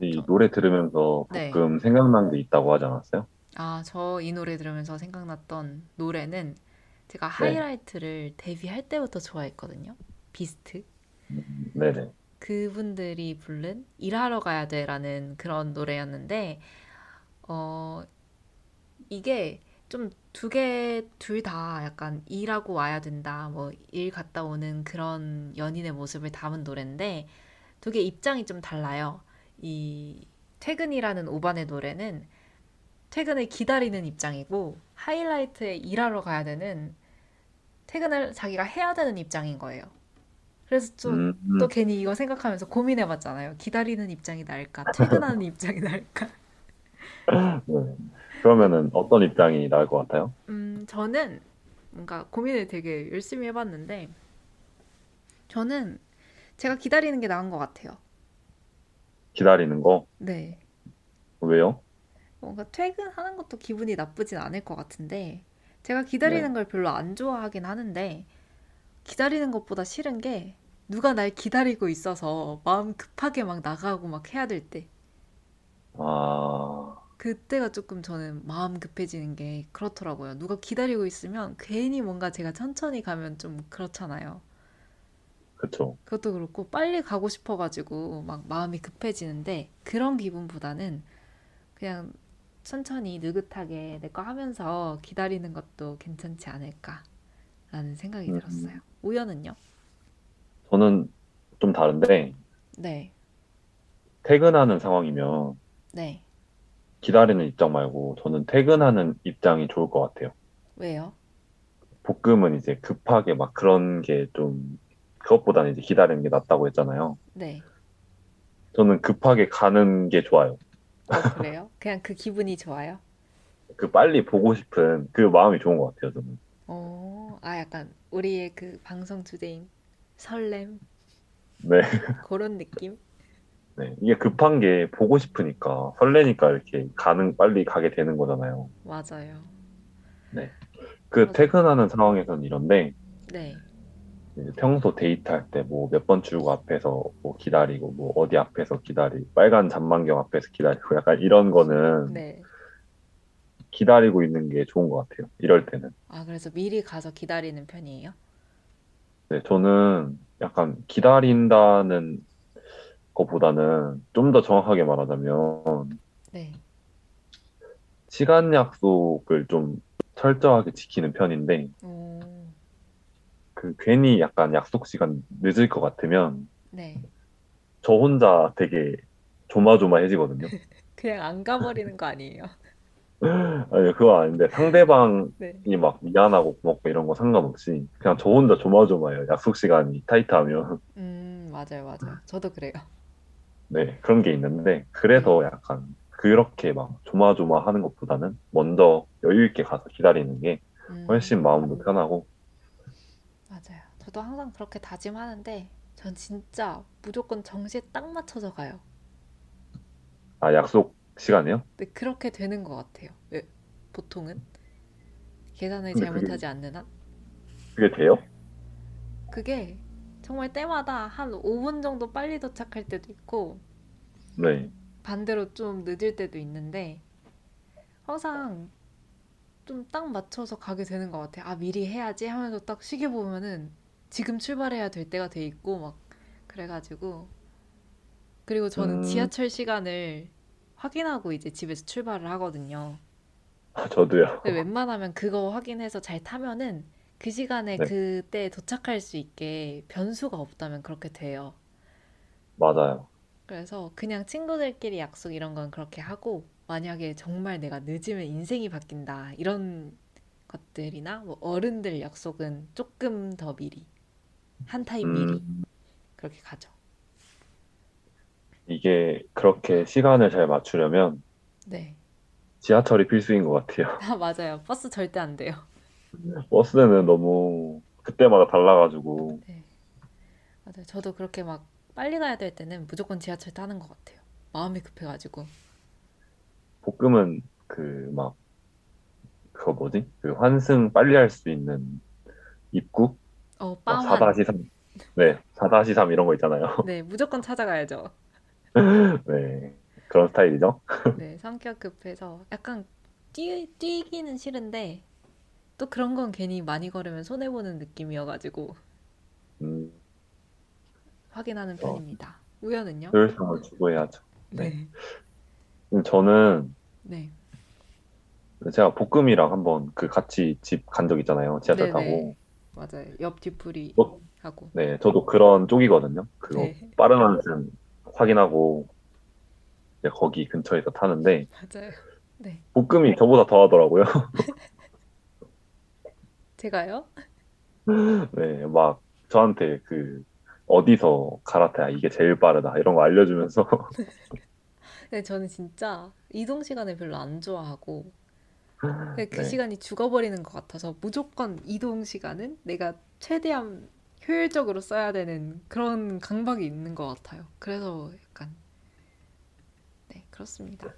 이 노래 들으면서 네. 가끔 생각난 게 있다고 하지 않았어요? 아, 저 이 노래 들으면서 생각났던 노래는 제가 네. 하이라이트를 데뷔할 때부터 좋아했거든요. 비스트. 음, 네네. 그분들이 부른 일하러 가야 돼라는 그런 노래였는데 어 이게 좀 두 개 둘 다 약간 일하고 와야 된다 뭐 일 갔다 오는 그런 연인의 모습을 담은 노래인데 두 개 입장이 좀 달라요. 이 퇴근이라는 오반의 노래는 퇴근을 기다리는 입장이고 하이라이트에 일하러 가야 되는 퇴근을 자기가 해야 되는 입장인 거예요. 그래서 좀 음, 또 괜히 이거 생각하면서 고민해봤잖아요. 기다리는 입장이 나을까, 퇴근하는 입장이 나을까. 네. 그러면은 어떤 입장이 나을 것 같아요? 음, 저는 뭔가 고민을 되게 열심히 해봤는데, 저는 제가 기다리는 게 나은 것 같아요. 기다리는 거? 네. 왜요? 뭔가 퇴근하는 것도 기분이 나쁘진 않을 것 같은데 제가 기다리는 네. 걸 별로 안 좋아하긴 하는데 기다리는 것보다 싫은 게 누가 날 기다리고 있어서 마음 급하게 막 나가고 막 해야 될 때 아, 그때가 조금 저는 마음 급해지는 게 그렇더라고요. 누가 기다리고 있으면 괜히 뭔가 제가 천천히 가면 좀 그렇잖아요. 그쵸. 그것도 그렇고 빨리 가고 싶어가지고 막 마음이 급해지는데 그런 기분보다는 그냥 천천히 느긋하게 내 거 하면서 기다리는 것도 괜찮지 않을까라는 생각이 음. 들었어요. 우연은요? 저는 좀 다른데, 네, 퇴근하는 상황이면 네. 기다리는 입장 말고 저는 퇴근하는 입장이 좋을 것 같아요. 왜요? 볶음은 이제 급하게 막 그런 게 좀, 그것보다는 이제 기다리는 게 낫다고 했잖아요. 네. 저는 급하게 가는 게 좋아요. 어, 그래요? 그냥 그 기분이 좋아요? 그 빨리 보고 싶은 그 마음이 좋은 것 같아요, 저는. 어, 아, 약간 우리의 그 방송 주제인 설렘 네. 그런 느낌? 네. 이게 급한 게 보고 싶으니까, 설레니까 이렇게 가는, 빨리 가게 되는 거잖아요. 맞아요. 그 맞아. 퇴근하는 상황에서는 이런데, 네, 평소 데이트할 때 뭐 몇 번 출구 앞에서 뭐 기다리고, 뭐 어디 앞에서 기다리고, 빨간 잔망경 앞에서 기다리고, 약간 이런 거는 네. 기다리고 있는 게 좋은 것 같아요. 이럴 때는. 아, 그래서 미리 가서 기다리는 편이에요? 네, 저는 약간 기다린다는 것보다는 좀 더 정확하게 말하자면, 네. 시간 약속을 좀 철저하게 지키는 편인데, 오, 그 괜히 약간 약속 시간 늦을 것 같으면, 네. 저 혼자 되게 조마조마해지거든요. 그냥 안 가버리는 거 아니에요? 아니, 그건 아닌데, 상대방이 네. 막 미안하고 고맙고 이런 거 상관없이, 그냥 저 혼자 조마조마해요. 약속 시간이 타이트하면. 음, 맞아요, 맞아요. 저도 그래요. 네, 그런 게 있는데, 그래서 약간 그렇게 막 조마조마 하는 것보다는 먼저 여유 있게 가서 기다리는 게 훨씬 음, 마음도 편하고, 맞아요. 저도 항상 그렇게 다짐하는데, 전 진짜 무조건 정시에 딱 맞춰서 가요. 아, 약속 시간이요? 근데 그렇게 되는 것 같아요. 왜? 보통은? 계산을 근데 그게- 잘못하지 않는 한? 그게 돼요? 그게 정말 때마다 한 5분 정도 빨리 도착할 때도 있고, 네. 반대로 좀 늦을 때도 있는데 항상 좀 딱 맞춰서 가게 되는 것 같아요. 아, 미리 해야지 하면서 딱 시계 보면은 지금 출발해야 될 때가 돼 있고 막 그래가지고 그리고 저는 음. 지하철 시간을 확인하고 이제 집에서 출발을 하거든요. 아, 저도요. 근데 웬만하면 그거 확인해서 잘 타면은 그 시간에 네. 그때 도착할 수 있게 변수가 없다면 그렇게 돼요. 맞아요. 그래서 그냥 친구들끼리 약속 이런 건 그렇게 하고 만약에 정말 내가 늦으면 인생이 바뀐다 이런 것들이나 뭐 어른들 약속은 조금 더 미리 한 타임 미리 음, 그렇게 가죠. 이게 그렇게 시간을 잘 맞추려면 네. 지하철이 필수인 것 같아요. 아, 맞아요. 버스 절대 안 돼요. 버스는 너무 그때마다 달라가지고, 네. 맞아요. 저도 그렇게 막 빨리 가야 될 때는 무조건 지하철 타는 것 같아요. 마음이 급해가지고. 볶음은 그 막, 그거 뭐지? 그 환승 빨리 할 수 있는 입구? 어, 막 빠환. 4-3. 네, 4-3 이런 거 있잖아요. 네, 무조건 찾아가야죠. 네, 그런 스타일이죠. 네, 성격 급해서 약간 뛰, 뛰기는 싫은데 또 그런 건 괜히 많이 걸으면 손해 보는 느낌이어가지고 음, 확인하는 어. 편입니다. 우연은요? 효율성을 추구해야죠. 네. 네. 음, 저는 네. 제가 볶음이랑 한번 그 같이 집 간 적 있잖아요. 지하철 네네. 타고. 맞아요. 옆 뒤풀이 어? 하고. 네, 저도 그런 쪽이거든요. 그거 네. 빠른 환승 확인하고 이제 거기 근처에서 타는데 맞아요. 네. 볶음이 저보다 더 하더라고요. 제가요? 네, 막 저한테 그 어디서 갈아타야 이게 제일 빠르다 이런 거 알려주면서 네, 저는 진짜 이동 시간을 별로 안 좋아하고 그 네. 시간이 죽어버리는 것 같아서 무조건 이동 시간은 내가 최대한 효율적으로 써야 되는 그런 강박이 있는 것 같아요. 그래서 약간 네, 그렇습니다.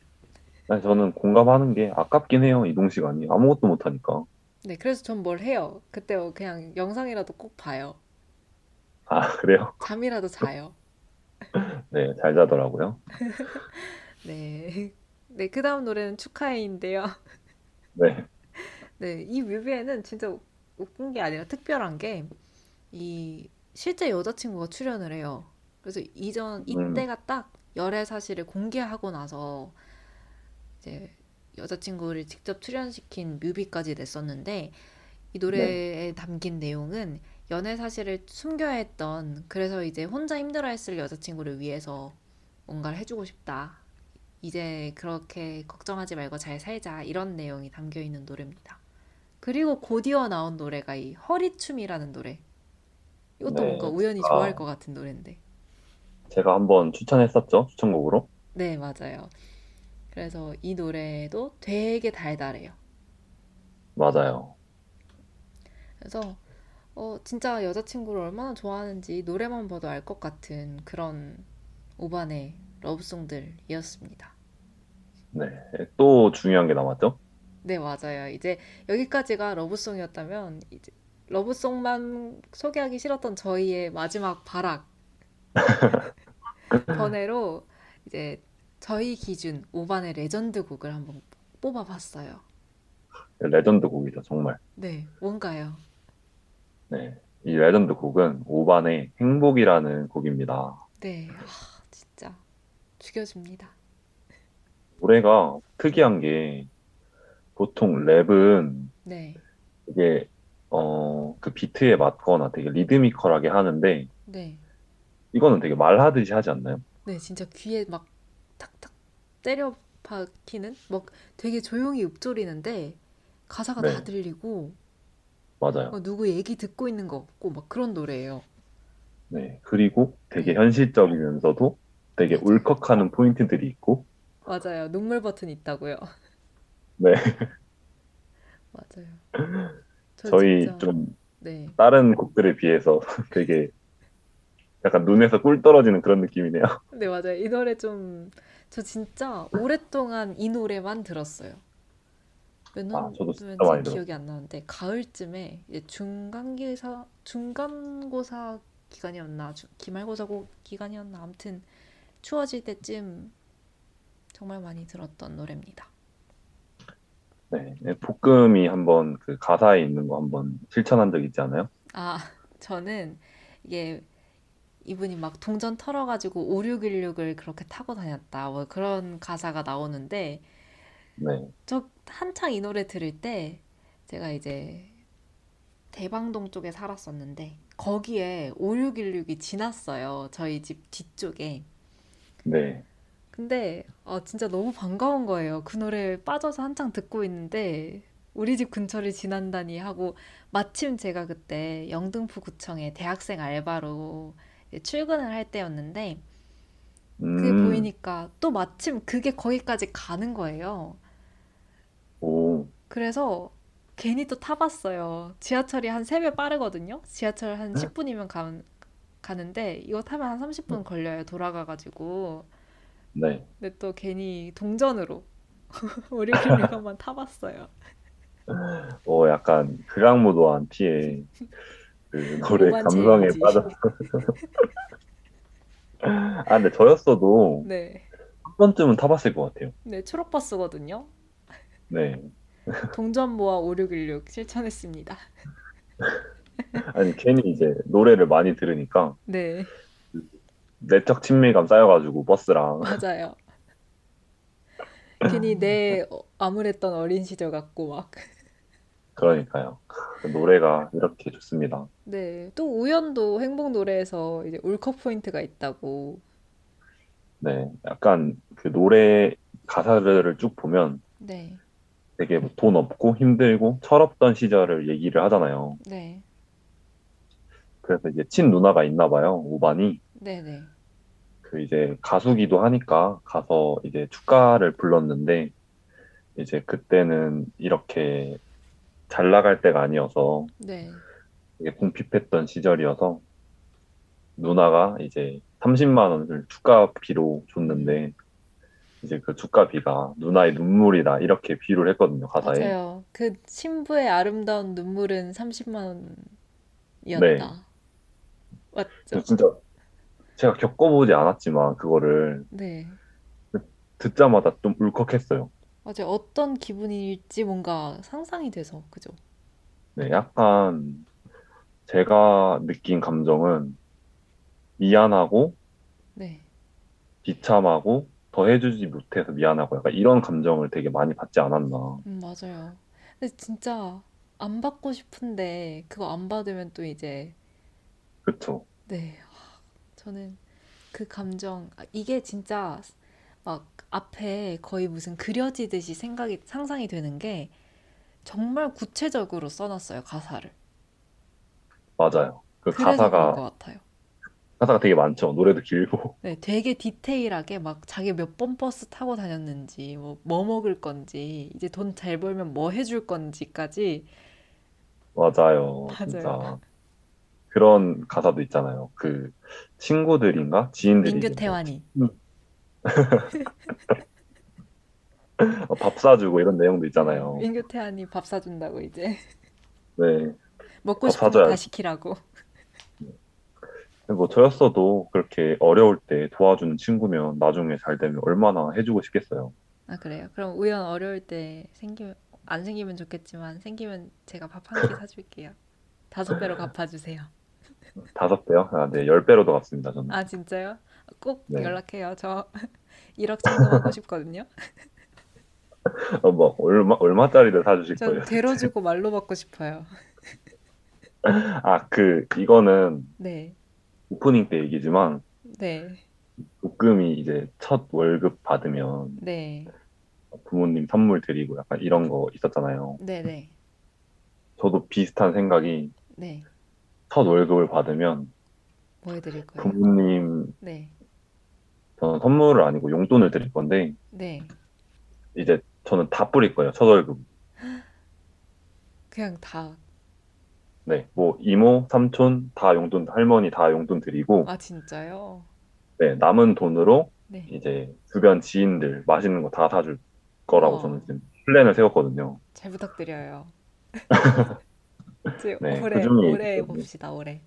아니, 저는 공감하는 게 아깝긴 해요. 이동 시간이 아무것도 못 하니까. 네, 그래서 전 뭘 해요. 그때 뭐 그냥 영상이라도 꼭 봐요. 아, 그래요? 잠이라도 자요. 네, 잘 자더라고요. 네. 네, 그 다음 노래는 축하해인데요. 네, 네, 이 뮤비에는 진짜 우- 웃긴 게 아니라 특별한 게, 이, 실제 여자친구가 출연을 해요. 그래서 이전, 음. 이때가 딱 열애 사실을 공개하고 나서, 이제, 여자친구를 직접 출연시킨 뮤비까지 냈었는데, 이 노래에 담긴 내용은 연애 사실을 숨겨야 했던, 그래서 이제 혼자 힘들어했을 여자친구를 위해서 뭔가를 해주고 싶다. 이제 그렇게 걱정하지 말고 잘 살자. 이런 내용이 담겨 있는 노래입니다. 그리고 곧이어 나온 노래가 이 허리춤이라는 노래. 이것도 네, 뭔가 우연히 아. 좋아할 것 같은 노래인데. 제가 한번 추천했었죠. 추천곡으로. 네, 맞아요. 그래서 이 노래도 되게 달달해요. 맞아요. 그래서 어, 진짜 여자친구를 얼마나 좋아하는지 노래만 봐도 알 것 같은 그런 오반의 러브송들이었습니다. 네, 또 중요한 게 남았죠. 네, 맞아요. 이제 여기까지가 러브송이었다면 이제 러브송만 소개하기 싫었던 저희의 마지막 발악 번외로 이제 저희 기준 5반의 레전드 곡을 한번 뽑아봤어요. 레전드 곡이죠, 정말. 네, 뭔가요? 네, 이 레전드 곡은 오반의 행복이라는 곡입니다. 네, 아, 진짜 죽여줍니다. 노래가 특이한 게 보통 랩은 네, 이게 어, 그 비트에 맞거나 되게 리드미컬하게 하는데 네, 이거는 되게 말하듯이 하지 않나요? 네, 진짜 귀에 막 탁탁 때려 박히는 막 되게 조용히 읊조리는데 가사가 다 네. 들리고 맞아요. 어, 누구 얘기 듣고 있는 거 없고 막 그런 노래예요. 네. 그리고 되게 네. 현실적이면서도 되게 맞아요. 울컥하는 포인트들이 있고 맞아요. 눈물 버튼 있다고요. 네. 맞아요. 저 저희 진짜 좀 네. 다른 곡들에 비해서 되게 약간 눈에서 꿀 떨어지는 그런 느낌이네요. 네, 맞아요. 이 노래 좀, 저 진짜 오랫동안 이 노래만 들었어요. 몇 아, 저도 진짜 많이 기억이 안 나는데, 가을쯤에 이제 중간기사, 중간고사 기간이었나, 주- 기말고사 고- 기간이었나, 아무튼 추워질 때쯤 정말 많이 들었던 노래입니다. 네. 네, 볶음이 한번 그 가사에 있는 거 한번 실천한 적 있지 않아요? 아, 저는 이게 이분이 막 동전 털어가지고 5616을 그렇게 타고 다녔다. 뭐 그런 가사가 나오는데, 네. 저 한창 이 노래 들을 때 제가 이제 대방동 쪽에 살았었는데 거기에 5616이 지났어요. 저희 집 뒤쪽에. 네. 근데 어, 진짜 너무 반가운 거예요. 그 노래에 빠져서 한창 듣고 있는데 우리 집 근처를 지난다니 하고 마침 제가 그때 영등포 구청에 대학생 알바로 출근을 할 때였는데 그게 음, 보이니까 또 마침 그게 거기까지 가는 거예요. 오, 그래서 괜히 또 타봤어요. 지하철이 한 3배 빠르거든요. 지하철 한 10분이면 가, 가는데 이거 타면 한 30분 걸려요. 돌아가가지고. 네. 근데 또 괜히 동전으로 우리 클릭 한번 타봤어요. 어, 약간 극악무도한 티에 그 노래 감성에. 빠졌어. 아, 근데 저였어도 네. 한 번쯤은 타봤을 것 같아요. 네, 초록버스거든요. 네. 동전 모아 5616 실천했습니다. 아니, 괜히 이제 노래를 많이 들으니까 네, 내적 친밀감 쌓여가지고 버스랑. 맞아요. 괜히 내 어, 암울했던 어린 시절 같고 막. 그러니까요. 노래가 이렇게 좋습니다. 네, 또 우연도 행복 노래에서 이제 울컥 포인트가 있다고. 네. 약간 그 노래 가사들을 쭉 보면 네, 되게 뭐돈 없고 힘들고 철없던 시절을 얘기를 하잖아요. 네, 그래서 이제 친 누나가 있나 봐요. 오반이. 네, 네, 그 이제 가수기도 하니까 가서 이제 축가를 불렀는데 이제 그때는 이렇게 잘 나갈 때가 아니어서 네, 되게 궁핍했던 시절이어서 누나가 이제 30만 원을 축가비로 줬는데 이제 그 주가비가 누나의 눈물이다 이렇게 비유를 했거든요 가사에. 맞아요. 그 신부의 아름다운 눈물은 30만 네. 원이었다. 맞죠? 그래서 진짜 제가 겪어보지 않았지만 그거를 네. 듣자마자 좀 울컥했어요. 맞아요. 어떤 기분일지 뭔가 상상이 돼서, 그죠? 네, 약간 제가 느낀 감정은 미안하고 네. 비참하고 더 해주지 못해서 미안하고 약간 이런 감정을 되게 많이 받지 않았나. 음, 맞아요. 근데 진짜 안 받고 싶은데 그거 안 받으면 또 이제 그쵸? 네. 하, 저는 그 감정 아, 이게 진짜 막 앞에 거의 무슨 그려지듯이 생각이 상상이 되는 게 정말 구체적으로 써놨어요, 가사를. 맞아요. 그 그런 것 가사가 같아요. 가사가 되게 많죠. 노래도 길고. 네, 되게 디테일하게 막 자기 몇 번 버스 타고 다녔는지, 뭐, 뭐 먹을 건지, 이제 돈 잘 벌면 뭐 해줄 건지까지. 맞아요. 맞아요. 진짜. 그런 가사도 있잖아요. 그 친구들인가? 지인들이 민규 이제 태환이. 어, 밥 사주고 이런 내용도 있잖아요. 민규 태환이 밥 사준다고 이제. 네. 먹고 밥 싶은 거. 다 시키라고. 뭐 저였어도 그렇게 어려울 때 도와주는 친구면 나중에 잘 되면 얼마나 해주고 싶겠어요. 아, 그래요? 그럼 우연 어려울 때 생기면, 안 생기면 좋겠지만, 생기면 제가 밥 한 끼 사줄게요. 다섯 배로 갚아주세요. 다섯 배요? 아, 네, 열 배로도 갚습니다, 저는. 아, 진짜요? 꼭 네. 연락해요. 저 1억 청금하고 싶거든요. 어, 뭐 얼마 얼마짜리를 사주실 전 거예요? 대로 주고 말로 받고 싶어요. 아, 그 이거는 네, 오프닝 때 얘기지만 네, 복금이 이제 첫 월급 받으면 네, 부모님 선물 드리고 약간 이런 거 있었잖아요. 네, 네, 저도 비슷한 생각이 네. 첫 월급을 받으면 뭐 해드릴 거예요? 부모님 네, 저는 선물을 아니고 용돈을 드릴 건데 네. 이제 저는 다 뿌릴 거예요. 첫 월급. 그냥 다. 네, 뭐 이모, 삼촌 다 용돈, 할머니 다 용돈 드리고 아, 진짜요? 네, 남은 돈으로 네. 이제 주변 지인들 맛있는 거 다 사줄 거라고 와. 저는 지금 플랜을 세웠거든요. 잘 부탁드려요. 이제 네, 올해, 그중에 올해. 봅시다, 올해.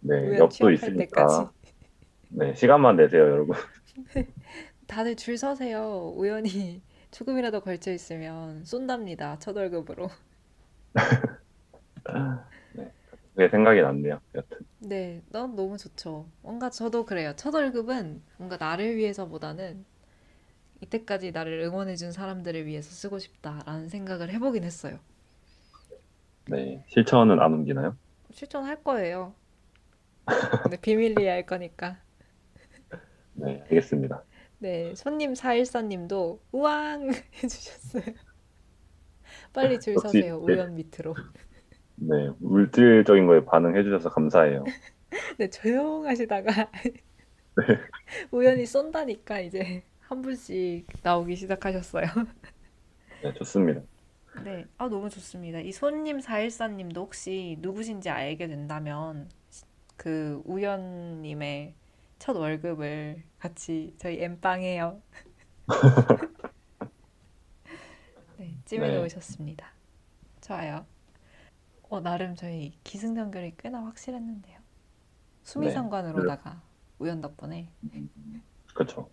네, 취업할 있으니까 때까지. 네, 시간만 내세요, 여러분. 다들 줄 서세요. 우연히 조금이라도 걸쳐 있으면 쏜답니다. 첫 월급으로. 그게 생각이 났네요. 여튼. 네, 넌 너무 좋죠. 뭔가 저도 그래요. 첫 월급은 뭔가 나를 위해서보다는 이때까지 나를 응원해준 사람들을 위해서 쓰고 싶다라는 생각을 해보긴 했어요. 네, 실천은 안 옮기나요? 실천할 거예요. 근데 비밀리에 할 거니까. 네, 알겠습니다. 네, 손님 414님도 우왕 해주셨어요. 빨리 줄 서세요. 네. 우연 밑으로. 네, 물질적인 거에 반응해 주셔서 감사해요. 네, 조용하시다가 우연히 쏜다니까 이제 한 분씩 나오기 시작하셨어요. 네, 좋습니다. 네, 아 너무 좋습니다. 이 손님 414님도 혹시 누구신지 알게 된다면 그 우연님의 첫 월급을 같이 저희 엠빵해요. 네, 찜해 네. 놓으셨습니다. 좋아요. 어, 나름 저희 기승전결이 꽤나 확실했는데요. 수미상관으로다가 우연 덕분에 그렇죠.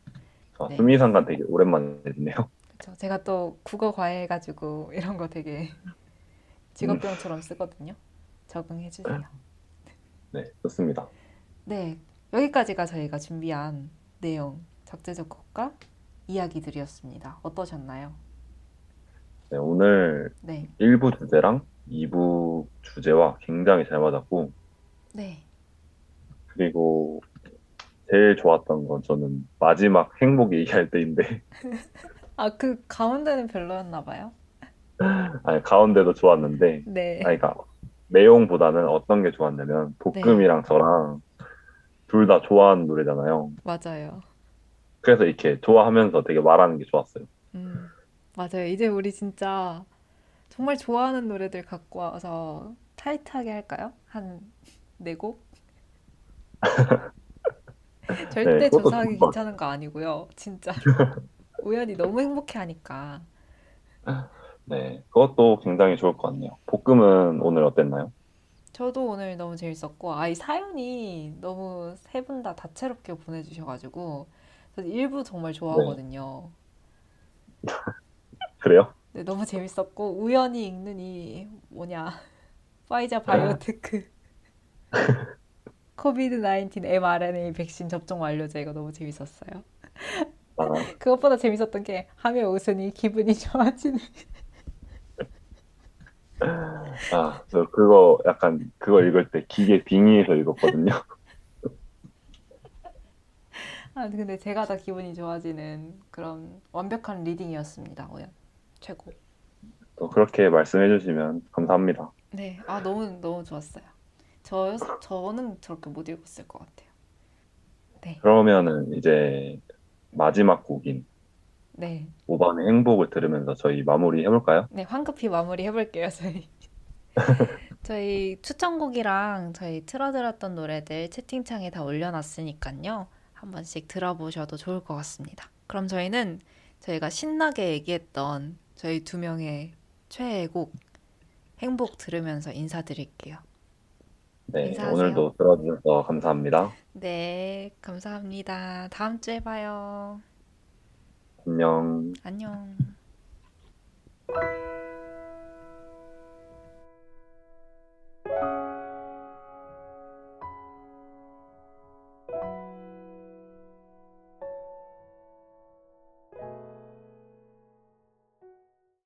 아, 네. 수미상관 되게 오랜만에 듣네요. 그쵸. 제가 또 국어 과외해가지고 이런 거 되게 직업병처럼 쓰거든요. 적응해 주세요. 네, 좋습니다. 네, 여기까지가 저희가 준비한 내용, 적재적곡과 이야기들이었습니다. 어떠셨나요? 네, 오늘 네, 1부 주제랑 2부 주제와 굉장히 잘 맞았고, 네, 그리고 제일 좋았던 건 저는 마지막 행복 얘기할 때인데, 아, 그 가운데는 별로였나 봐요. 아니, 가운데도 좋았는데, 네, 아니, 그러니까 내용보다는 어떤 게 좋았냐면, 복금이랑 저랑 둘 다 좋아하는 노래잖아요. 맞아요. 그래서 이렇게 좋아하면서 되게 말하는 게 좋았어요. 음, 맞아요. 이제 우리 진짜 정말 좋아하는 노래들 갖고 와서 타이트하게 할까요? 한 네 곡? 절대 네, 조사하기 것 귀찮은 거 아니고요. 진짜. 우연히 너무 행복해 하니까. 네, 그것도 굉장히 좋을 것 같네요. 볶음은 오늘 어땠나요? 저도 오늘 너무 재밌었고, 아, 이 사연이 너무 세 분 다 다채롭게 보내주셔가지고, 저 일부 정말 좋아하거든요. 그래요? 네, 너무 재밌었고, 우연히 읽는 이, 뭐냐, Pfizer BioNTech COVID 19 mRNA 백신 접종 완료자 이거 너무 재밌었어요. 아, 그것보다 재밌었던 게 하며 웃으니 기분이 좋아지는. 아, 저 그거 약간 그거 읽을 때 기계 빙의해서 읽었거든요. 아, 근데 제가 다 기분이 좋아지는 그런 완벽한 reading이었습니다. 오연 최고. 또 그렇게 말씀해 주시면 감사합니다. 네, 아 너무 너무 좋았어요. 저 저는 저렇게 못 읽었을 것 같아요. 네, 그러면은 이제 마지막 곡인 네, 5번의 행복을 들으면서 저희 마무리 해볼까요? 네 황급히 마무리 해볼게요. 저희 저희 추천곡이랑 저희 틀어드렸던 노래들 채팅창에 다 올려놨으니까요. 한 번씩 들어보셔도 좋을 것 같습니다. 그럼 저희는 저희가 신나게 얘기했던 저희 두 명의 최애 곡 행복 들으면서 인사드릴게요. 네, 인사하세요. 오늘도 들어주셔서 감사합니다. 네, 감사합니다. 다음 주에 봐요. 안녕. 안녕.